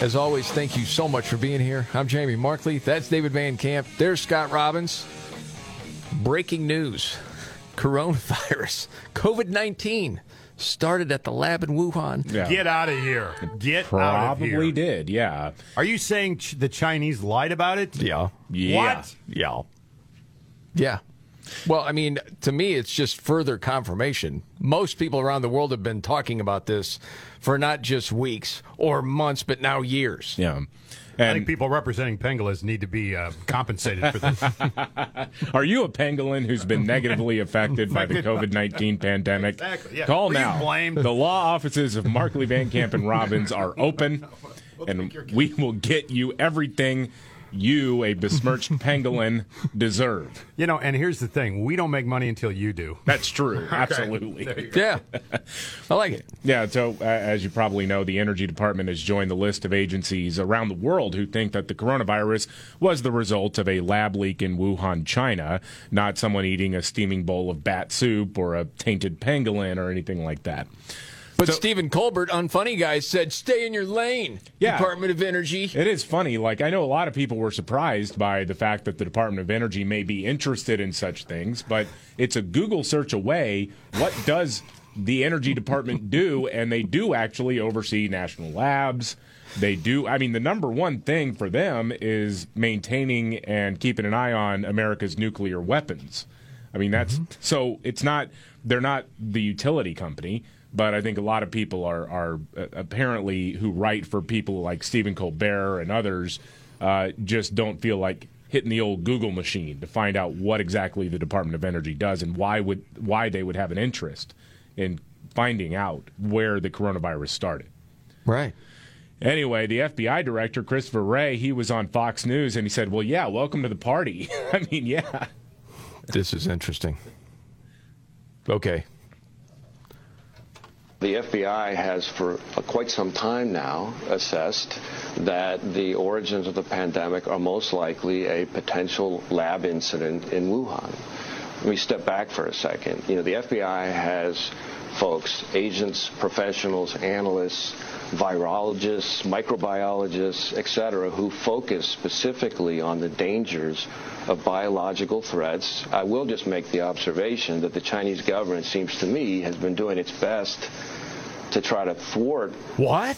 As always, thank you so much for being here. I'm Jamie Markley. That's David Van Camp. There's Scott Robbins. Breaking news coronavirus, COVID 19 started at the lab in Wuhan. Yeah. Get out of here. Get out of here. Probably did, yeah. Are you saying ch- the Chinese lied about it? Yeah. Yeah. What? Yeah. Yeah. Well, I mean, to me, it's just further confirmation. Most people around the world have been talking about this for not just weeks or months, but now years. Yeah. I think And people representing pangolins need to be uh, compensated for this. are you a pangolin who's been negatively affected by the COVID 19 pandemic? Exactly, yeah. Call Were now. blamed? The law offices of Markley Van Camp and Robbins are open, and we will get you everything you, a besmirched pangolin, deserve. you know, and here's the thing: we don't make money until you do. That's true. Absolutely. There you go. Yeah. I like it. Yeah, so uh, as you probably know, the Energy Department has joined the list of agencies around the world who think that the coronavirus was the result of a lab leak in Wuhan, China, not someone eating a steaming bowl of bat soup or a tainted pangolin or anything like that. But So- Stephen Colbert on Funny Guys said, stay in your lane, Yeah. Department of Energy. It is funny. Like, I know a lot of people were surprised by the fact that the Department of Energy may be interested in such things, but it's a Google search away. What does the Energy Department do? And they do actually oversee national labs. They do. I mean, the number one thing for them is maintaining and keeping an eye on America's nuclear weapons. I mean, that's mm-hmm. so it's not, they're not the utility company. But I think a lot of people are are uh, apparently who write for people like Stephen Colbert and others uh, just don't feel like hitting the old Google machine to find out what exactly the Department of Energy does and why would why they would have an interest in finding out where the coronavirus started. Right. Anyway, the FBI director Christopher Wray, he was on Fox News and he said, "Well, yeah, welcome to the party." I mean, yeah. This is interesting. Okay. The FBI has for quite some time now assessed that the origins of the pandemic are most likely a potential lab incident in Wuhan. Let me step back for a second. You know, the FBI has folks, agents, professionals, analysts, virologists, microbiologists, et cetera, who focus specifically on the dangers of biological threats. I will just make the observation that the Chinese government seems to me has been doing its best to try to thwart What?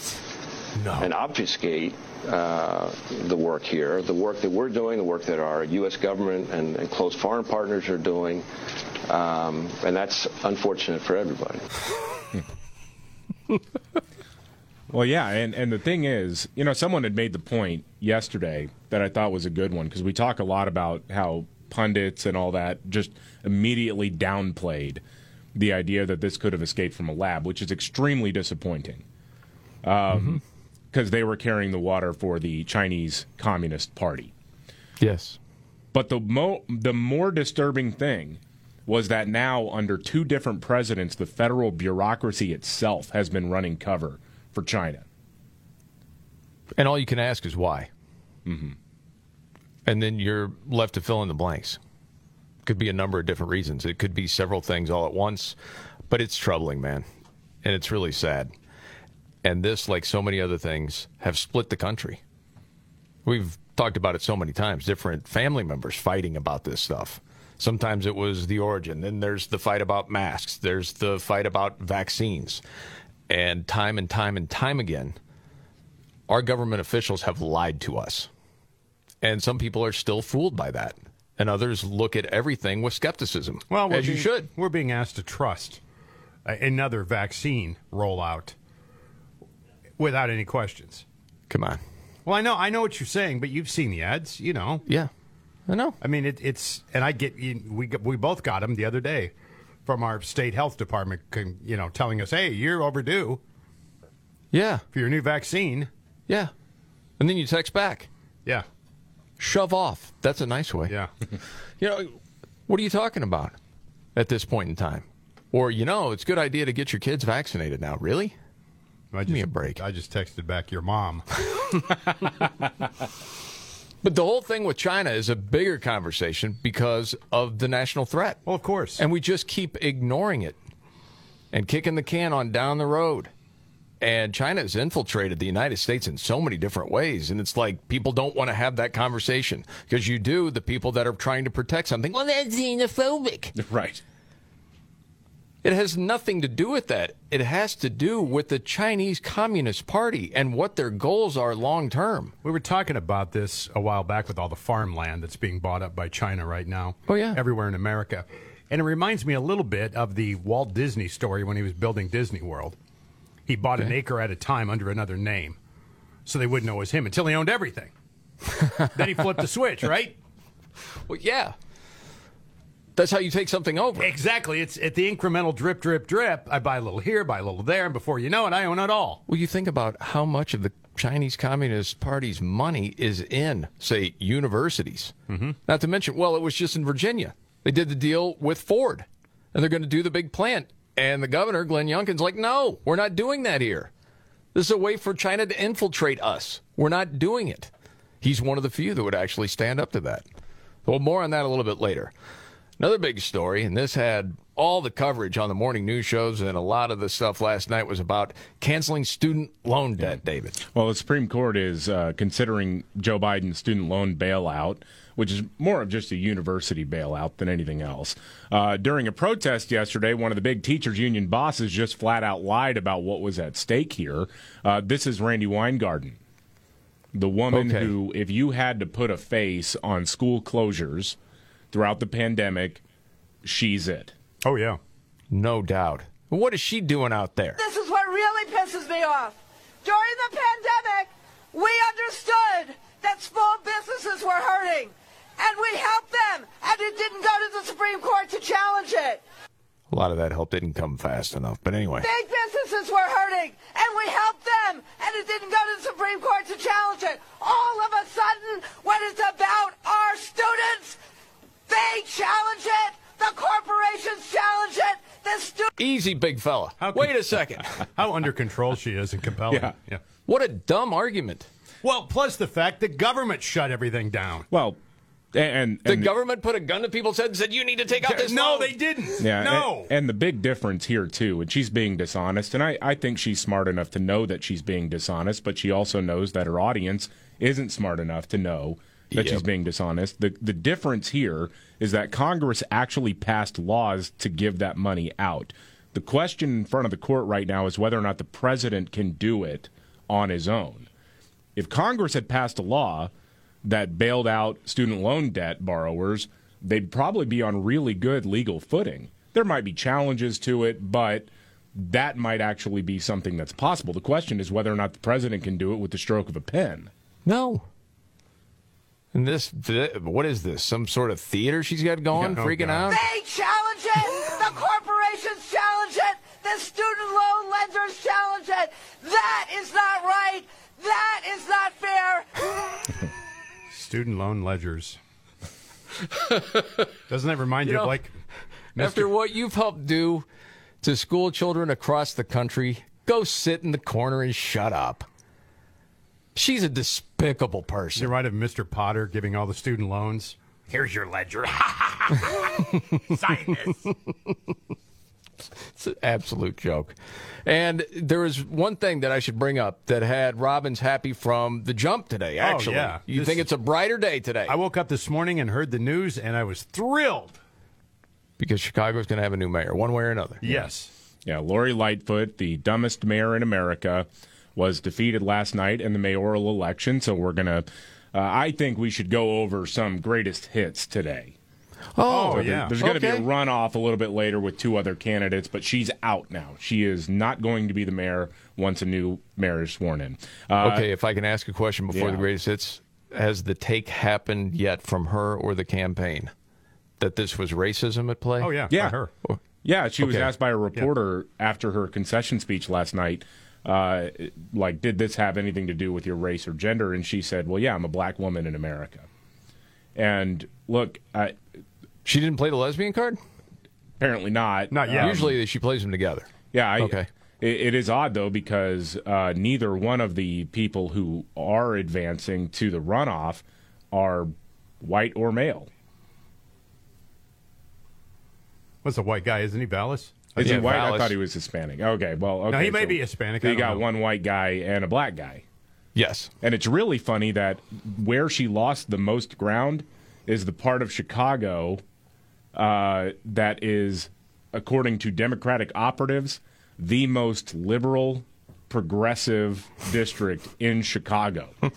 and obfuscate uh, the work here, the work that we're doing, the work that our U.S. government and, and close foreign partners are doing, um, and that's unfortunate for everybody. Well, yeah, and, and the thing is, you know, someone had made the point yesterday that I thought was a good one because we talk a lot about how pundits and all that just immediately downplayed the idea that this could have escaped from a lab, which is extremely disappointing because um, they were carrying the water for the Chinese Communist Party. Yes. But the mo- the more disturbing thing was that now, under two different presidents, the federal bureaucracy itself has been running cover for China. And all you can ask is why. Mm-hmm. And then you're left to fill in the blanks. Could be a number of different reasons. It could be several things all at once, but it's troubling, man. And it's really sad. And this, like so many other things, have split the country. We've talked about it so many times, different family members fighting about this stuff. Sometimes it was the origin. Then there's the fight about masks. There's the fight about vaccines. And time and time and time again, our government officials have lied to us. And some people are still fooled by that. And others look at everything with skepticism. Well, as you should. We're being asked to trust another vaccine rollout without any questions. Come on. Well, I know, I know what you're saying, but you've seen the ads, you know. Yeah, I know. I mean, it, it's, and I get, you- we we both got them the other day from our state health department, con- you know, telling us, hey, you're overdue Yeah, for your new vaccine. yeah. And then you text back, Yeah, shove off. That's a nice way. yeah. You know, what are you talking about at this point in time? Or, you know, it's a good idea to get your kids vaccinated now. Really? I just, me a break. I just texted back your mom. But the whole thing with China is a bigger conversation because of the national threat. Well, of course. And we just keep ignoring it and kicking the can on down the road. And China has infiltrated the United States in so many different ways. And it's like people don't want to have that conversation because you do, the people that are trying to protect something, well, that's xenophobic. Right. It has nothing to do with that. It has to do with the Chinese Communist Party and what their goals are long term. We were talking about this a while back with all the farmland that's being bought up by China right now. Oh, yeah. Everywhere in America. And it reminds me a little bit of the Walt Disney story when he was building Disney World. He bought an acre at a time under another name so they wouldn't know it was him until he owned everything. then he flipped the switch, right? Well, yeah. That's how you take something over. Exactly. It's at the incremental drip, drip, drip. I buy a little here, buy a little there, and before you know it, I own it all. Well, you think about how much of the Chinese Communist Party's money is in, say, universities. Mm-hmm. Not to mention, well, it was just in Virginia. They did the deal with Ford, and they're going to do the big plant. And the governor, Glenn Youngkin's like, no, we're not doing that here. This is a way for China to infiltrate us. We're not doing it. He's one of the few that would actually stand up to that. Well, more on that a little bit later. Another big story, and this had all the coverage on the morning news shows, and a lot of the stuff last night was about canceling student loan debt, David. Well, the Supreme Court is uh, considering Joe Biden's student loan bailout, which is more of just a university bailout than anything else. Uh, during a protest yesterday, one of the big teachers' union bosses just flat out lied about what was at stake here. Uh, this is Randi Weingarten, the woman Okay. who, if you had to put a face on school closures throughout the pandemic, she's it. Oh, yeah. No doubt. What is she doing out there? This is what really pisses me off. During the pandemic, we understood that small businesses were hurting, and we helped them, and it didn't go to the Supreme Court to challenge it. A lot of that help didn't come fast enough, but anyway. Big businesses were hurting, and we helped them, and it didn't go to the Supreme Court to challenge it. All of a sudden, when it's about our students, they challenge it. The corporations challenge it. The stu- Easy, big fella. How can- Wait a second. How under control she is and compelling. Yeah. yeah. what a dumb argument. Well, plus the fact the government shut everything down. Well, and, The and government put a gun to people's heads and said, you need to take out this no, loan." they didn't. Yeah, no. And, and the big difference here too, and she's being dishonest, and I, I think she's smart enough to know that she's being dishonest, but she also knows that her audience isn't smart enough to know that Yep. she's being dishonest. The the difference here is that Congress actually passed laws to give that money out. The question in front of the court right now is whether or not the president can do it on his own. If Congress had passed a law that bailed out student loan debt borrowers, they'd probably be on really good legal footing. There might be challenges to it, but that might actually be something that's possible. The question is whether or not the president can do it with the stroke of a pen. No. And this, th- what is this? Some sort of theater she's got going, Yeah, oh, freaking God. out? They challenge it. The corporations challenge it. The student loan lenders challenge it. That is not right. That is not fair. Student loan ledgers. Doesn't that remind you, You know, of like After what you've helped do to school children across the country, go sit in the corner and shut up. She's a despicable person. you person. remind of Mr. Potter giving all the student loans? Here's your ledger. Sign this. It's an absolute joke. And there is one thing that I should bring up that had Robbins happy from the jump today, oh, actually. Oh, yeah. You This- think it's a brighter day today? I woke up this morning and heard the news, and I was thrilled. because Chicago's going to have a new mayor, one way or another. Yes. Yeah, Lori Lightfoot, the dumbest mayor in America, was defeated last night in the mayoral election. So we're going to, uh, I think we should go over some greatest hits today. Oh, So yeah. There's going to be a runoff a little bit later with two other candidates, but she's out now. She is not going to be the mayor once a new mayor is sworn in. Uh, Okay, if I can ask a question before yeah. the greatest hits, has the take happened yet from her or the campaign that this was racism at play? Oh yeah, Yeah. by her. Yeah, she was asked by a reporter after her concession speech last night, uh, like, did this have anything to do with your race or gender? And she said, well, yeah, I'm a black woman in America. And look, I, She didn't play the lesbian card? apparently not. Not yet. Usually she plays them together. Yeah. I, Okay. It, it is odd though because uh, neither one of the people who are advancing to the runoff are white or male. What's a white guy? Isn't he Vallas? Is Yeah, he white? I thought he was Hispanic. Okay, well, okay. No, he may so- be Hispanic, So you got know. one white guy and a black guy. Yes. And it's really funny that where she lost the most ground is the part of Chicago uh, that is, according to Democratic operatives, the most liberal, progressive district in Chicago.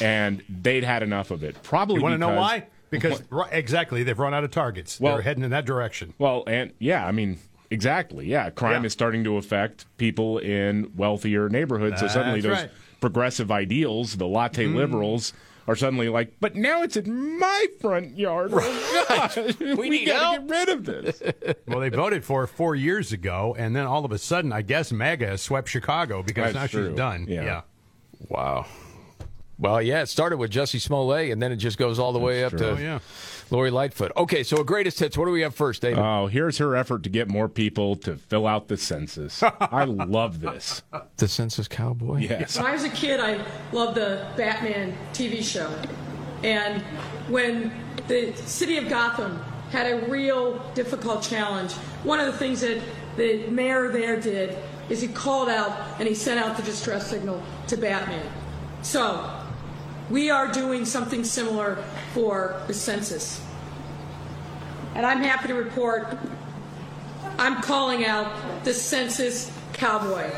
and they'd had enough of it. Probably You want to know why? Because right, exactly, they've run out of targets. Well- They're heading in that direction. Well, and yeah, I mean, exactly. Yeah, crime Yeah. is starting to affect people in wealthier neighborhoods. so suddenly those right. progressive ideals, the latte mm-hmm. liberals, are suddenly like, but now it's in my front yard. Oh, gosh, we, need gotta get rid of this. Well, they voted for her four years ago, and then all of a sudden, I guess MAGA has swept Chicago because That's now true. she's done. Yeah. Wow. Well, yeah, it started with Jussie Smollett, and then it just goes all the way up true. to Oh, yeah. Lori Lightfoot. Okay, so a greatest hits. What do we have first, David? Oh, here's her effort to get more people to fill out the census. I love this. the Census Cowboy? Yes. When I was a kid, I loved the Batman TV show. And when the city of Gotham had a real difficult challenge, one of the things that the mayor there did is he called out and he sent out the distress signal to Batman. So, we are doing something similar for the census. And I'm happy to report I'm calling out the census cowboy.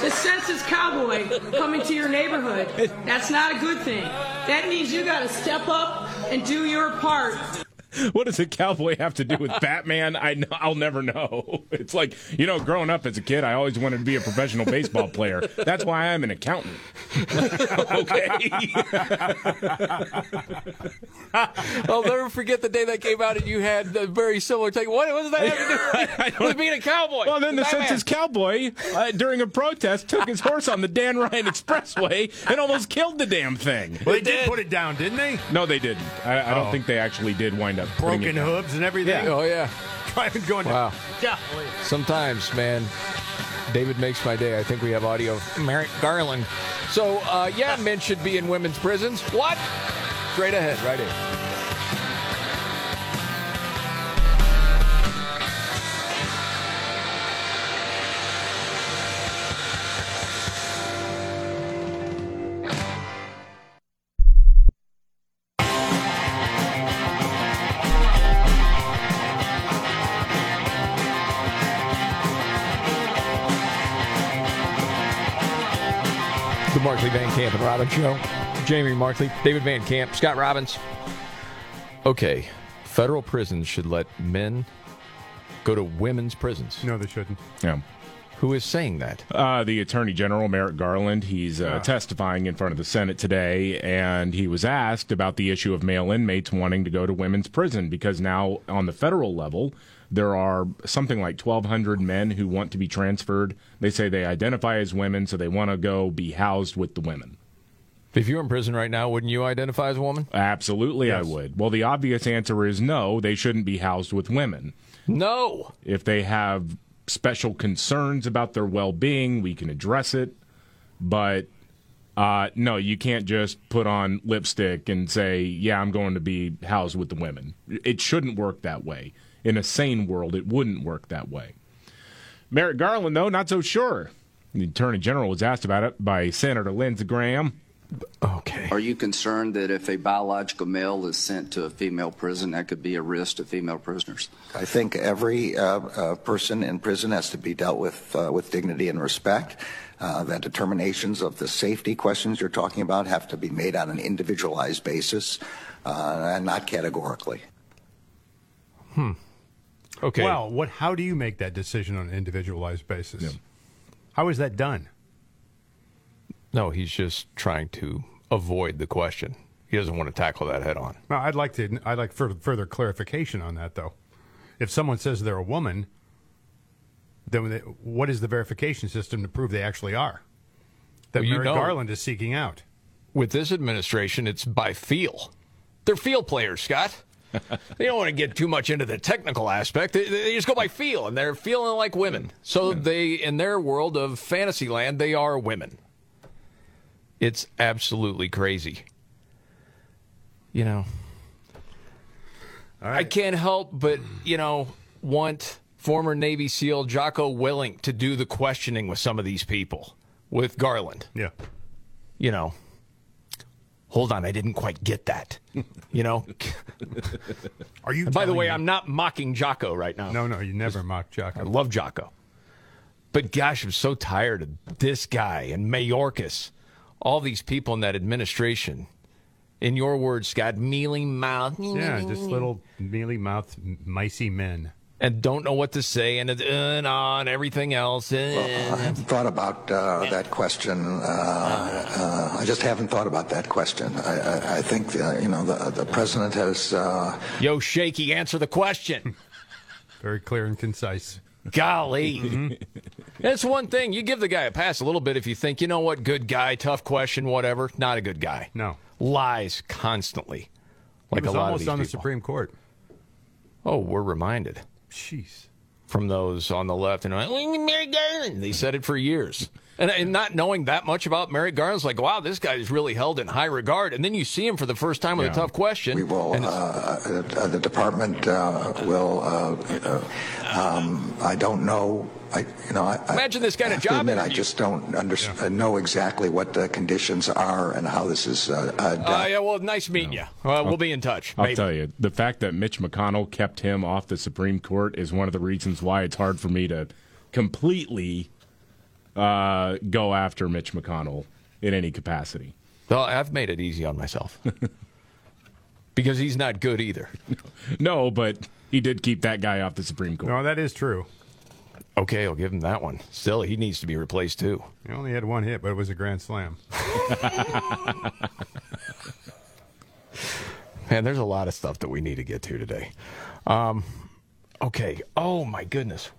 The census cowboy coming to your neighborhood. That's not a good thing. That means you got to step up and do your part. What does a cowboy have to do with Batman? I I'll never know. It's like you know, growing up as a kid, I always wanted to be a professional baseball player. That's why I'm an accountant. okay. I'll never forget the day that came out and you had a very similar take. What, what does that have to do with being a cowboy? Well, then the Batman. census cowboy, uh, during a protest, took his horse on the Dan Ryan Expressway and almost killed the damn thing. Well, they did put it down, didn't they? No, they didn't. I, I don't Oh. think they actually did wind up Broken hooves and everything. Oh, yeah. Driving, going. Wow. Golly. Sometimes, man, David makes my day. I think we have audio of Merrick Garland. So, uh, yeah, men should be in women's prisons. What? Straight ahead, right here. Camp and Robbins Show. Jamie Markley, David Van Camp, Scott Robbins. Okay, federal prisons should let men go to women's prisons. No, they shouldn't. Yeah. Who is saying that? Uh, the Attorney General, Merrick Garland, he's uh, testifying in front of the Senate today, and he was asked about the issue of male inmates wanting to go to women's prison because now, on the federal level, there are something like 1,200 men who want to be transferred. They say they identify as women, so they want to go be housed with the women. If you're in prison right now, wouldn't you identify as a woman? Absolutely, Yes. I would. Well, the obvious answer is no, they shouldn't be housed with women. No. If they have special concerns about their well being, we can address it. But uh, no, you can't just put on lipstick and say, yeah, I'm going to be housed with the women. It shouldn't work that way. In a sane world, it wouldn't work that way. Merrick Garland, though, not so sure. The Attorney General was asked about it by Senator Lindsey Graham. Okay. Are you concerned that if a biological male is sent to a female prison, that could be a risk to female prisoners? I think every uh, uh, person in prison has to be dealt with uh, with dignity and respect. Uh, that determinations of the safety questions you're talking about have to be made on an individualized basis uh, and not categorically. Hmm. Okay. Well, what? How do you make that decision on an individualized basis? How is that done? No, he's just trying to avoid the question. He doesn't want to tackle that head on. Well, I'd like to. I'd like further, further clarification on that, though. If someone says they're a woman, then they, what is the verification system to prove they actually are? That Well, Mary know- Garland is seeking out. With this administration, it's by feel. They're field players, Scott. They don't want to get too much into the technical aspect. They, they just go by feel, and they're feeling like women. So they, in their world of Fantasyland, they are women. It's absolutely crazy. You know, I can't help but you know want former Navy SEAL Jocko Willink to do the questioning with some of these people with Garland. Yeah. You know, hold on, I didn't quite get that. You know, Are you? And by the way, me- I'm not mocking Jocko right now. No, no, you never mock Jocko. I love Jocko. But gosh, I'm so tired of this guy and Mayorkas, all these people in that administration. In your words, Scott, mealy mouth. Yeah, just little mealy mouthed, micey men. And don't know what to say and, uh, and on everything else. I haven't thought about uh, that question. Uh, uh, I just haven't thought about that question. I, I, I think uh, you know the, the president has. Uh, Yo, Shaky, answer the question. Very clear and concise. Golly. that's one thing. You give the guy a pass a little bit if you think, you know what, good guy, tough question, whatever. Not a good guy. No. Lies constantly. Like he was a lot of almost these on the people. Supreme Court. Oh, we're reminded. Jeez. From those on the left and like, Merrick Garland. They said it for years. And, and not knowing that much about Merrick Garland's like, wow, this guy is really held in high regard. And then you see him for the first time with Yeah. a tough question. We will. and Uh, uh, the department uh, will. Uh, uh, um, I don't know. I, you know, I, I Imagine this guy in a job admit, I just don't under, uh, know exactly what the conditions are and how this is uh, uh, done. uh, yeah, well, nice meeting you. Uh, we'll be in touch. I'll Maybe. tell you, the fact that Mitch McConnell kept him off the Supreme Court is one of the reasons why it's hard for me to completely uh, go after Mitch McConnell in any capacity. Well, I've made it easy on myself. because he's not good either. No, but he did keep that guy off the Supreme Court. No, that is true. Okay, I'll give him that one. Still, he needs to be replaced too. He only had one hit, but it was a grand slam. Man, there's a lot of stuff that we need to get to today. Um, okay. Oh my goodness,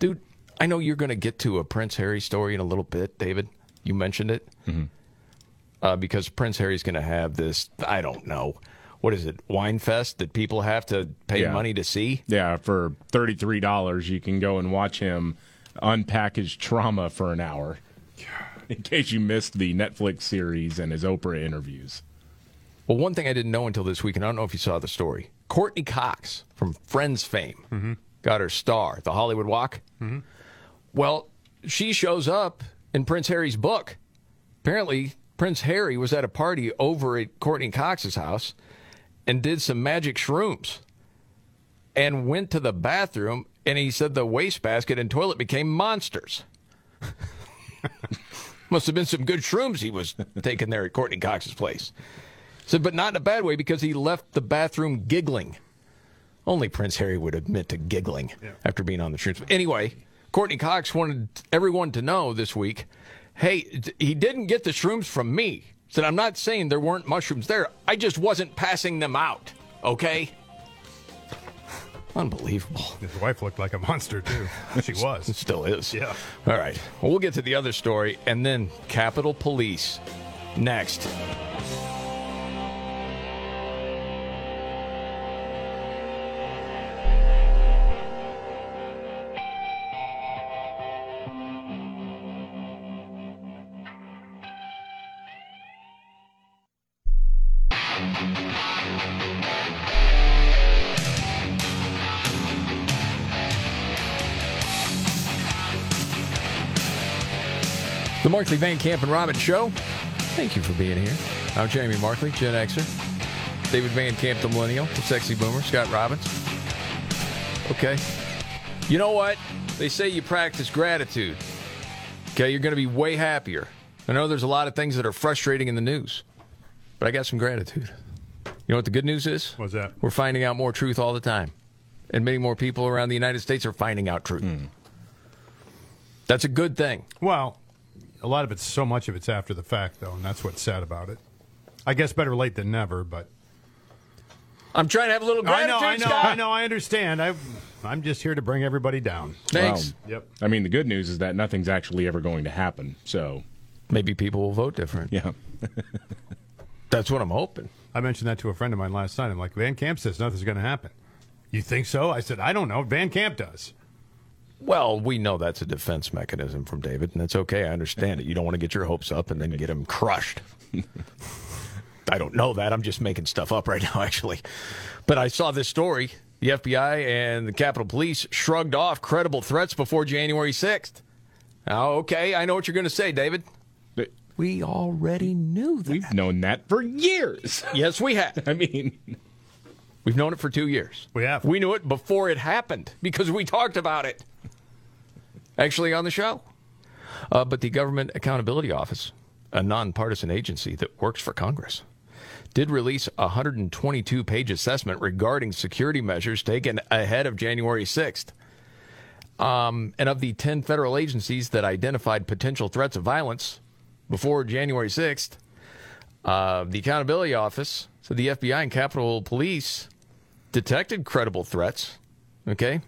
dude. I know you're going to get to a Prince Harry story in a little bit, David. You mentioned it uh, because Prince Harry's going to have this. I don't know. What is it? Wine fest that people have to pay Yeah. money to see. Yeah, for thirty-three dollars, you can go and watch him unpackage trauma for an hour. In case you missed the Netflix series and his Oprah interviews. Well, one thing I didn't know until this week, and I don't know if you saw the story. Courteney Cox from Friends fame mm-hmm. got her star, at the Hollywood Walk. Mm-hmm. Well, she shows up in Prince Harry's book. Apparently, Prince Harry was at a party over at Courteney Cox's house and did some magic shrooms and went to the bathroom and he said the wastebasket and toilet became monsters. Must have been some good shrooms he was taking there at Courteney Cox's place. Said, but not in a bad way because he left the bathroom giggling. Only Prince Harry would admit to giggling after being on the shrooms. Anyway, Courteney Cox wanted everyone to know this week hey, he didn't get the shrooms from me. Said, I'm not saying there weren't mushrooms there. I just wasn't passing them out. Okay? Unbelievable. His wife looked like a monster too. She was. It still is. Yeah. All right. Well, we'll get to the other story and then Capitol Police next. Markley Van Camp and Robbins Show. Thank you for being here. I'm Jamie Markley, Gen Xer. David Van Camp, the Millennial, the Sexy Boomer, Scott Robbins. Okay. You know what? They say you practice gratitude. Okay, you're going to be way happier. I know there's a lot of things that are frustrating in the news, but I got some gratitude. You know what the good news is? What's that? We're finding out more truth all the time. And many more people around the United States are finding out truth. Hmm. That's a good thing. Well, a lot of it's so much of it's after the fact, though, and that's what's sad about it. I guess better late than never, but I'm trying to have a little I know, I know, Scott. I know, I understand. I, I'm just here to bring everybody down. Thanks. Yep. I mean, the good news is that nothing's actually ever going to happen. So maybe people will vote different. Yeah. That's what I'm hoping. I mentioned that to a friend of mine last night. I'm like, Van Camp says nothing's going to happen. You think so? I said, I don't know. Van Camp does. Well, we know that's a defense mechanism from David, and that's okay. I understand it. You don't want to get your hopes up and then get him crushed. I don't know that. I'm just making stuff up right now, actually. But I saw this story. The FBI and the Capitol Police shrugged off credible threats before January 6th. Now, okay, I know what you're going to say, David. We already knew that. We've known that for years. Yes, we have. I mean, we've known it for two years. We have. We knew it before it happened because we talked about it. Actually, on the show. Uh, but the Government Accountability Office, a nonpartisan agency that works for Congress, did release a 122 page assessment regarding security measures taken ahead of January 6th. Um, and of the 10 federal agencies that identified potential threats of violence before January 6th, uh, the Accountability Office, so the FBI and Capitol Police detected credible threats, okay?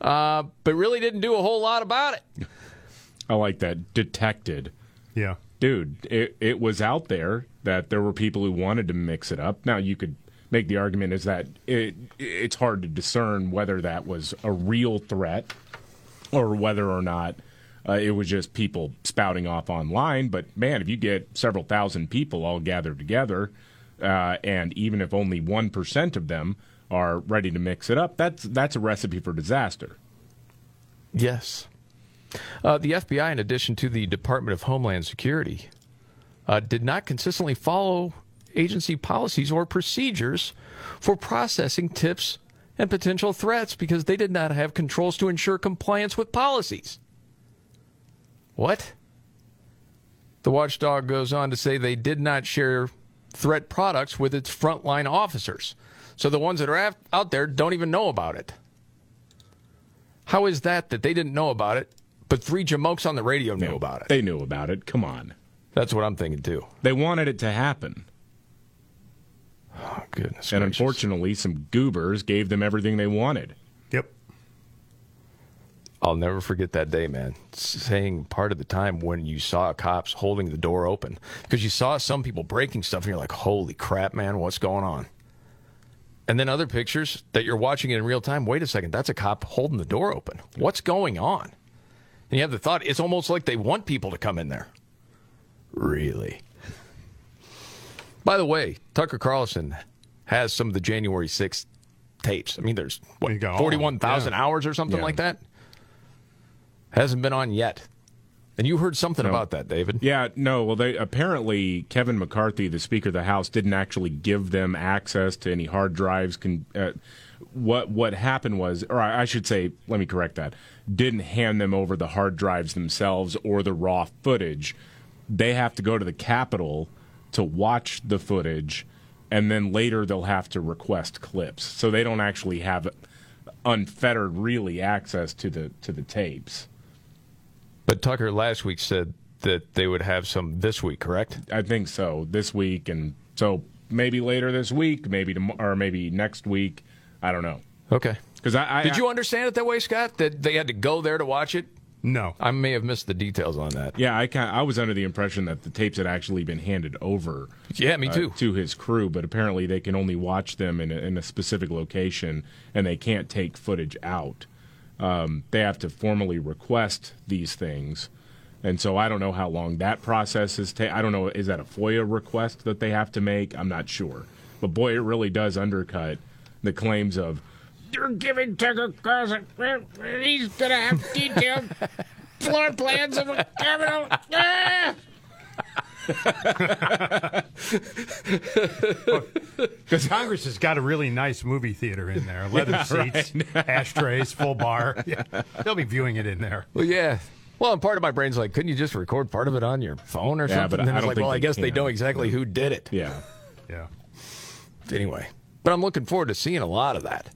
Uh, but really didn't do a whole lot about it. I like that. Detected. Yeah. Dude, it, it was out there that there were people who wanted to mix it up. Now, you could make the argument is that it, it's hard to discern whether that was a real threat or whether or not uh, it was just people spouting off online. But man, if you get several thousand people all gathered together, uh, and even if only 1% of them are ready to mix it up, that's, that's a recipe for disaster. Yes. Uh, the FBI, in addition to the Department of Homeland Security, uh, did not consistently follow agency policies or procedures for processing tips and potential threats because they did not have controls to ensure compliance with policies. What? The watchdog goes on to say they did not share threat products with its frontline officers. So the ones that are out there don't even know about it. How is that that they didn't know about it, but three jamokes on the radio knew about it? They knew about it. Come on. That's what I'm thinking too. They wanted it to happen. Oh, goodness. And gracious. unfortunately, some goobers gave them everything they wanted. Yep. I'll never forget that day, man. Saying part of the time when you saw cops holding the door open because you saw some people breaking stuff and you're like, holy crap, man, what's going on? And then other pictures that you're watching in real time. Wait a second, that's a cop holding the door open. What's going on? And you have the thought, it's almost like they want people to come in there. Really? By the way, Tucker Carlson has some of the January 6th tapes. I mean, there's what, You go, oh, 41,000 yeah. hours or something Yeah. like that. Hasn't been on yet. And you heard something No. about that, David. Yeah, no. Well, they apparently Kevin McCarthy, the Speaker of the House, didn't actually give them access to any hard drives. Con, uh, what what happened was, or I I should say, let me correct that, didn't hand them over the hard drives themselves or the raw footage. They have to go to the Capitol to watch the footage, and then later they'll have to request clips. So they don't actually have unfettered, really, access to the to the tapes. But Tucker last week said that they would have some this week, correct? I think so. This week, and so maybe later this week, maybe tom- or maybe next week. I don't know. Okay. Because I, I Did you understand it that way, Scott? That they had to go there to watch it? No. I may have missed the details on that. Yeah, I kind I was under the impression that the tapes had actually been handed over. Yeah, me uh, too. to his crew, but apparently they can only watch them in a, in a specific location, and they can't take footage out. Um, they have to formally request these things, and so I don't know how long that process is. Ta- I don't know. Is that a FOIA request that they have to make? I'm not sure. But boy, it really does undercut the claims of You're giving Tucker Carlson. He's gonna have detailed floor plans of a Capitol. Ah! Because Congress has got a really nice movie theater in there. Leather Yeah, seats, ashtrays, full bar. Yeah. They'll be viewing it in there. Well, yeah. Well, and part of my brain's like, couldn't you just record part of it on your phone or Yeah, something? but and then I it's don't like, think well, I they guess they can. know exactly who did it. Yeah. Yeah. Anyway, but I'm looking forward to seeing a lot of that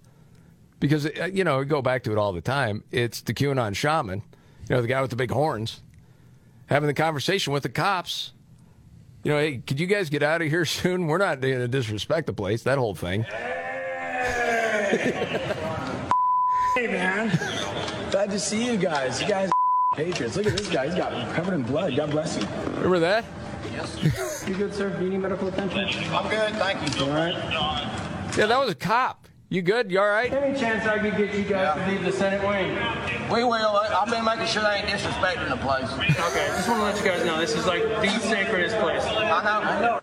because uh, you know, we go back to it all the time. It's the QAnon shaman, you know, the guy with the big horns, having the conversation with the cops. You know, hey, could you guys get out of here soon? We're not going to disrespect the place. That whole thing. Hey hey man, glad to see you guys. You guys are patriots. Look at this guy. He's got covered in blood. God bless you. Remember that? Yes. You good, sir? Do you need medical attention? I'm good, thank you. All right. Yeah, that was a cop. You good? You all right? Any chance I could get you guys to leave the Senate wing? We will. I've been making sure they ain't disrespecting the place. Okay, just want to let you guys know this is like the sacredest place. I know. I know.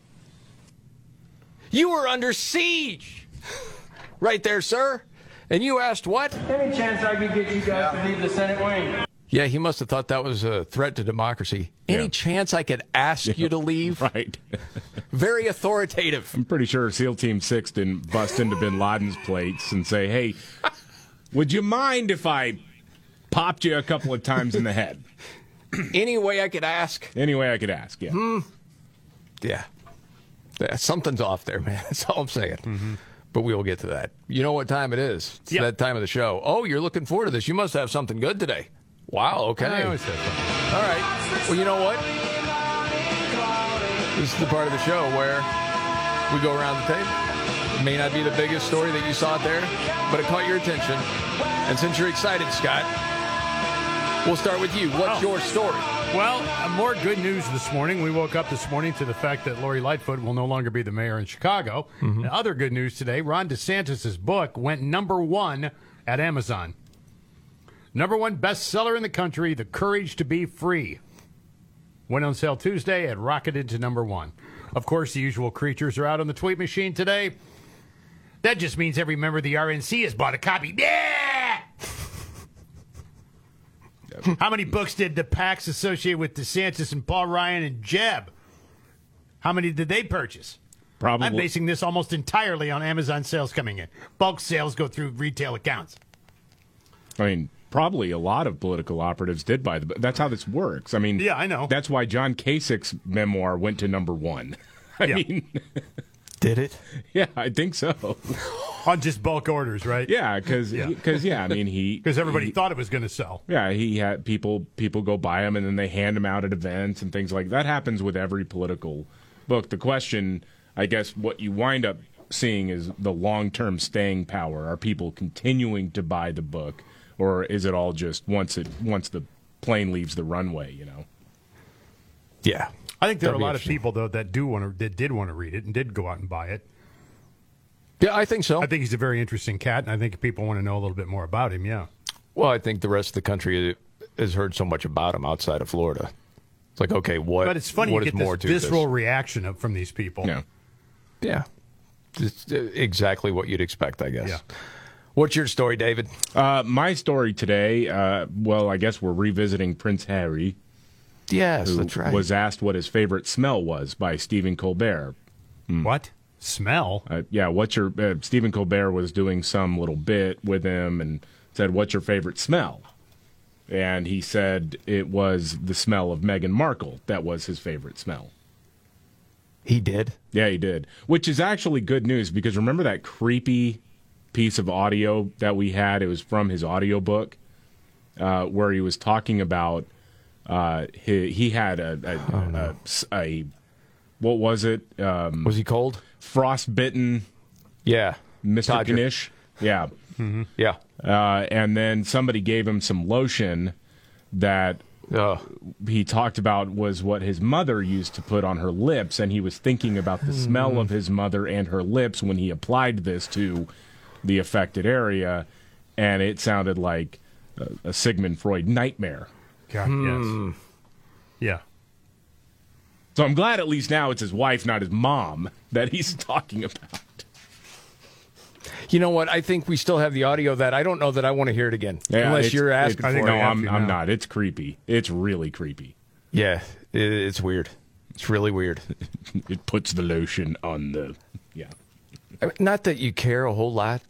You were under siege, right there, sir. And you asked what? Any chance I could get you guys to leave the Senate wing? Yeah, he must have thought that was a threat to democracy. Any chance I could ask you to leave? Right. Very authoritative. I'm pretty sure SEAL Team 6 didn't bust into bin Laden's plates and say, hey, would you mind if I popped you a couple of times in the head? Any way I could ask? Any way I could ask, yeah. Hmm. Yeah. Yeah, Something's off there, man. That's all I'm saying. Mm-hmm. But we will get to that. You know what time it is? It's Yep. that time of the show. Oh, you're looking forward to this. You must have something good today. Wow, okay. I always say something. All right. Well, you know what? This is the part of the show where we go around the table. It may not be the biggest story that you saw there, but it caught your attention. And since you're excited, Scott, we'll start with you. What's Oh. your story? Well, uh, more good news this morning. We woke up this morning to the fact that Lori Lightfoot will no longer be the mayor in Chicago. Mm-hmm. And other good news today Ron DeSantis' book went number one at Amazon. Number one bestseller in the country, The Courage to Be Free. Went on sale Tuesday and rocketed to number one. Of course, the usual creatures are out on the tweet machine today. That just means every member of the RNC has bought a copy. Yeah! How many books did the PACs associated with DeSantis and Paul Ryan and Jeb? How many did they purchase? Probably. I'm basing this almost entirely on Amazon sales coming in. Bulk sales go through retail accounts. I mean, probably a lot of political operatives did buy the book. That's how this works. I mean, Yeah, I know. That's why John Kasich's memoir went to number one. I Yeah. mean, Did it? yeah, I think so. On just bulk orders, right? Yeah, because Yeah. yeah, I mean he Because everybody he- thought it was going to sell. Yeah, he had people people go buy them and then they hand them out at events and things like that. Happens with every political book. The question, I guess, what you wind up seeing is the long term staying power. Are people continuing to buy the book, or is it all just once it once the plane leaves the runway? You know. Yeah. I think there are That'll a lot of people though that do want to that did want to read it and did go out and buy it. Yeah, I think so. I think he's a very interesting cat, and I think people want to know a little bit more about him. Yeah. Well, I think the rest of the country has heard so much about him outside of Florida. It's like, okay, what? but it's funny what you is get more this to visceral this? reaction of, from these people. Yeah. Yeah, it's uh, exactly what you'd expect, I guess. Yeah. What's your story, David? Uh, my story today. Uh, well, I guess we're revisiting Prince Harry. Yes, who that's right. Was asked what his favorite smell was by Stephen Colbert. What smell? Uh, yeah, what's your uh, Stephen Colbert was doing some little bit with him and said, "What's your favorite smell?" And he said it was the smell of Meghan Markle. That was his favorite smell. He did. Yeah, he did. Which is actually good news because remember that creepy piece of audio that we had? It was from his audiobook uh, where he was talking about uh, he, he had a, a, a, a- what was it? Um, Was he cold? frostbitten Yeah. Mr. Todger. Knish. Yeah. Yeah. Uh, and then somebody gave him some lotion that Oh. he talked about was what his mother used to put on her lips, and he was thinking about the smell of his mother and her lips when he applied this to the affected area, and it sounded like a, a Sigmund Freud nightmare. God, Hmm. yes. Yeah. So I'm glad at least now it's his wife, not his mom, that he's talking about. You know what? I think we still have the audio of that. I don't know that I want to hear it again. unless you're it's- asking I think for no, it. have I'm, I'm not. It's creepy. It's really creepy. Yeah, it, it's weird. It's really weird. it puts the lotion on the. Yeah. I mean, Not that you care a whole lot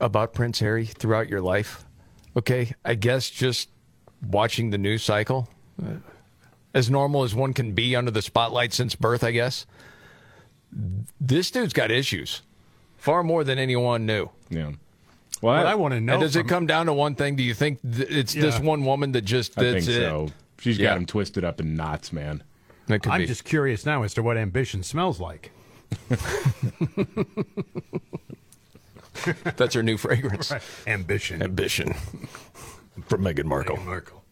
about Prince Harry throughout your life. Okay, I guess just watching the news cycle, as normal as one can be under the spotlight since birth, I guess. This dude's got issues, far more than anyone knew. Yeah. Well, I wanna know And does it come down to one thing? Do you think th- it's this one woman that just I that's think it? so. She's Yeah. got him twisted up in knots, man. I'm be. just curious now as to what ambition smells like. That's her new fragrance. Right. Ambition. Ambition from Meghan Markle. Meghan Markle.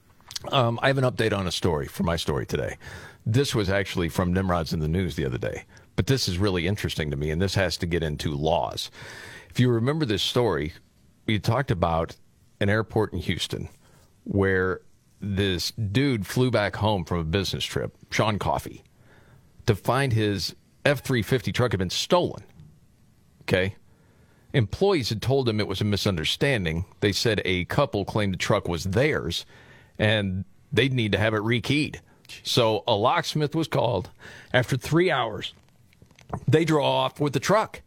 Um, I have an update on a story for my story today. This was actually from Nimrod's in the news the other day, but this is really interesting to me, and this has to get into laws. If you remember this story, we talked about an airport in Houston where this dude flew back home from a business trip, Sean Coffey, to find his F 350 truck had been stolen. Okay. Employees had told him it was a misunderstanding. They said a couple claimed the truck was theirs and they'd need to have it rekeyed. So a locksmith was called. After three hours, they draw off with the truck.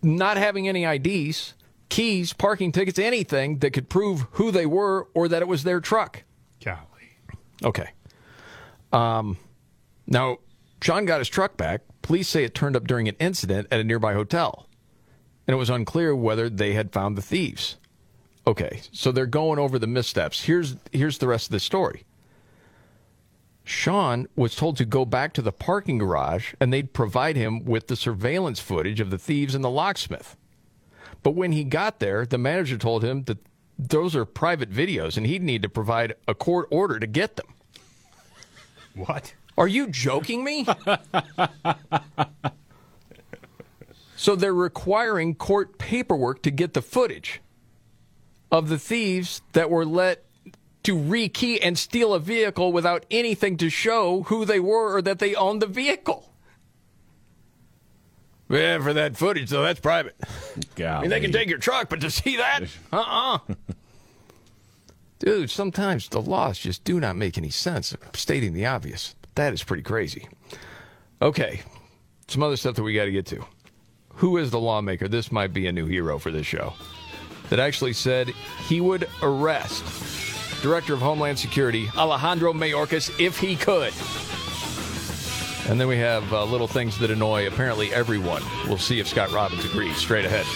Not having any IDs, keys, parking tickets, anything that could prove who they were or that it was their truck. Golly. Okay. Um, now, Sean got his truck back. Police say it turned up during an incident at a nearby hotel, and it was unclear whether they had found the thieves. Okay, so they're going over the missteps. Here's here's the rest of the story. Sean was told to go back to the parking garage and they'd provide him with the surveillance footage of the thieves and the locksmith. But when he got there, the manager told him that those are private videos and he'd need to provide a court order to get them. What? Are you joking me? so they're requiring court paperwork to get the footage of the thieves that were let to rekey and steal a vehicle without anything to show who they were or that they owned the vehicle. Yeah, for that footage, though, that's private. I mean, they can take your truck, but to see that, uh uh Dude, sometimes the laws just do not make any sense. I'm stating the obvious. That is pretty crazy. Okay, some other stuff that we got to get to. Who is the lawmaker? This might be a new hero for this show. That actually said he would arrest Director of Homeland Security Alejandro Mayorkas if he could. And then we have uh, little things that annoy apparently everyone. We'll see if Scott Robbins agrees. Straight ahead.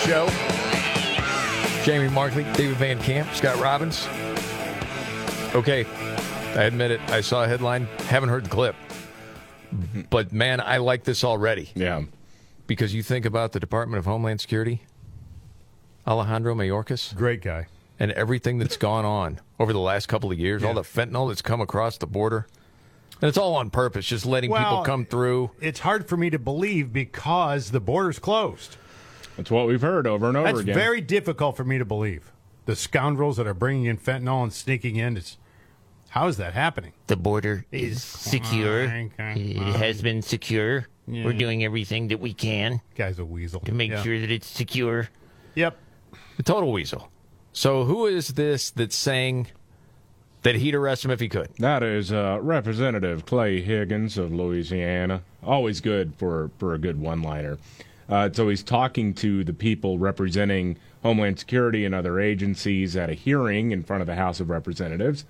Show. Jamie Markley, David Van Camp, Scott Robbins. Okay, I admit it. I saw a headline, haven't heard the clip. Mm-hmm. But man, I like this already. Yeah. Because you think about the Department of Homeland Security, Alejandro Mayorkas. Great guy. And everything that's gone on over the last couple of years, all the fentanyl that's come across the border. And it's all on purpose, just letting people come through. It's hard for me to believe because the border's closed. That's what we've heard over and over That's again. very difficult for me to believe. The scoundrels that are bringing in fentanyl and sneaking in. It's, how is that happening? The border is secure. It has been secure. Yeah. We're doing everything that we can. Guy's a weasel. To make Yeah. sure that it's secure. Yep. The total weasel. So who is this that's saying that he'd arrest him if he could? That is uh, Representative Clay Higgins of Louisiana. Always good for, for a good one liner. Uh, so he's talking to the people representing Homeland Security and other agencies at a hearing in front of the House of Representatives.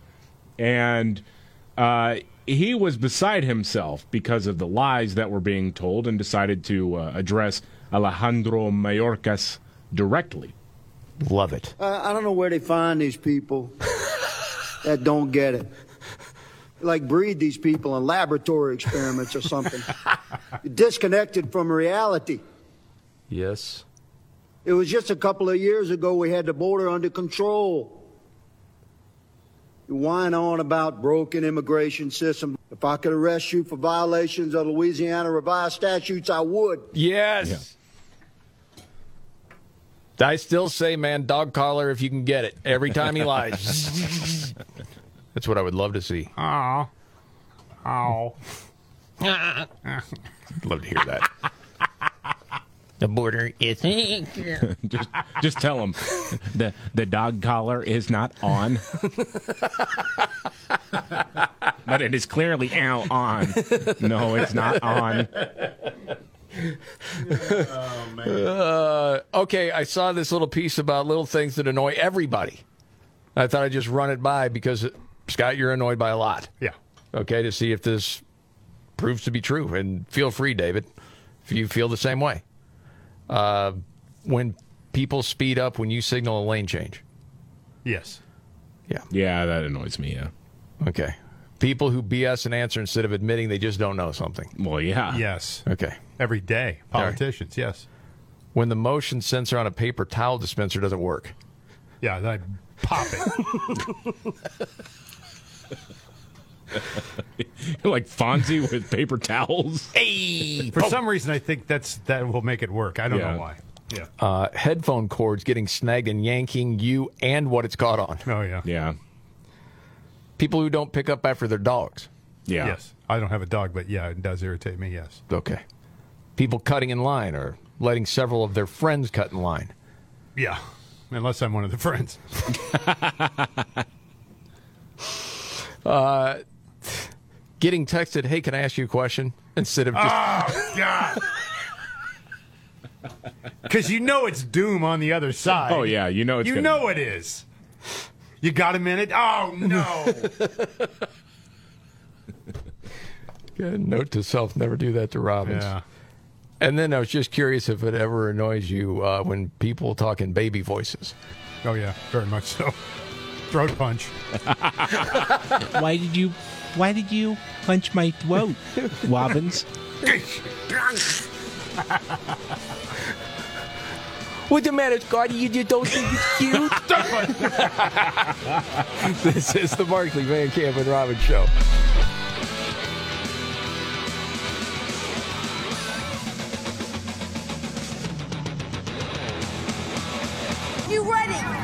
And uh, he was beside himself because of the lies that were being told and decided to uh, address Alejandro Mayorkas directly. Love it. Uh, I don't know where they find these people that don't get it. Like breed these people in laboratory experiments or something. Disconnected from reality. Yes. It was just a couple of years ago we had the border under control. You whine on about broken immigration system. If I could arrest you for violations of Louisiana revised statutes, I would. Yes. I still say, man, dog collar if you can get it. Every time he lies. That's what I would love to see. Oh. Oh. Love to hear that. The border is. just, just tell them the the dog collar is not on, but it is clearly out on. No, it's not on. oh, Uh, okay, I saw this little piece about little things that annoy everybody. I thought I'd just run it by because, Scott, you're annoyed by a lot. Yeah. Okay, to see if this proves to be true. And feel free, David, if you feel the same way. Uh, when people speed up when you signal a lane change. Yes. Yeah. Yeah, that annoys me. Yeah. Okay. People who BS an answer instead of admitting they just don't know something. Well, yeah. Yes. Okay. Every day. Politicians, yes. When the motion sensor on a paper towel dispenser doesn't work. Yeah, I pop it. like Fonzie with paper towels. Hey, For some reason, I think that's that will make it work. I don't Yeah. know why. Yeah. Uh, headphone cords getting snagged and yanking you and what it's caught on. Oh yeah. Yeah. People who don't pick up after their dogs. Yeah. Yes. I don't have a dog, but yeah, it does irritate me. Yes. Okay. People cutting in line or letting several of their friends cut in line. Yeah. Unless I'm one of the friends. Uh, getting texted, hey, can I ask you a question? Instead of just. Oh God. Because you know it's doom on the other side. Oh, yeah, you know it's You gonna- know it is. You got a minute? Oh no. Good note to self: never do that to Robbins. Yeah. And then I was just curious if it ever annoys you uh, when people talk in baby voices. oh yeah, very much so. Throat punch. why did you why did you punch my throat, Robbins? What's the matter, Scotty? You just don't think it's cute? this is the Markley Van Camp and Robbins Show. You ready?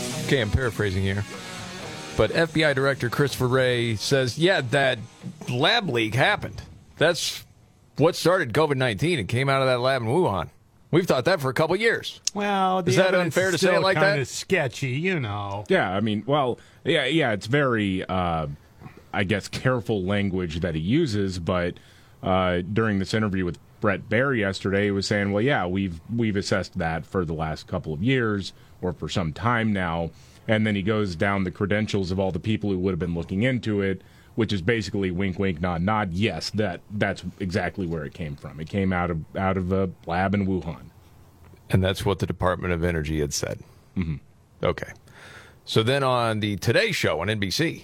Okay, I'm paraphrasing here. But FBI Director Christopher Wray says, yeah, that lab leak happened. That's what started COVID 19 and came out of that lab in Wuhan. We've thought that for a couple years. Well, the Is that evidence unfair to say it still like kinda that? Sketchy, you know. Yeah, I mean, well, yeah, yeah, it's very, uh, I guess, careful language that he uses. But uh, during this interview with Bret Baier yesterday, was saying, "Well, yeah, we've we've assessed that for the last couple of years or for some time now." And then he goes down the credentials of all the people who would have been looking into it, which is basically wink, wink, nod, nod. Yes, that that's exactly where it came from. It came out of out of a lab in Wuhan. And that's what the Department of Energy had said. Mm-hmm. Okay. So then on the Today Show on NBC,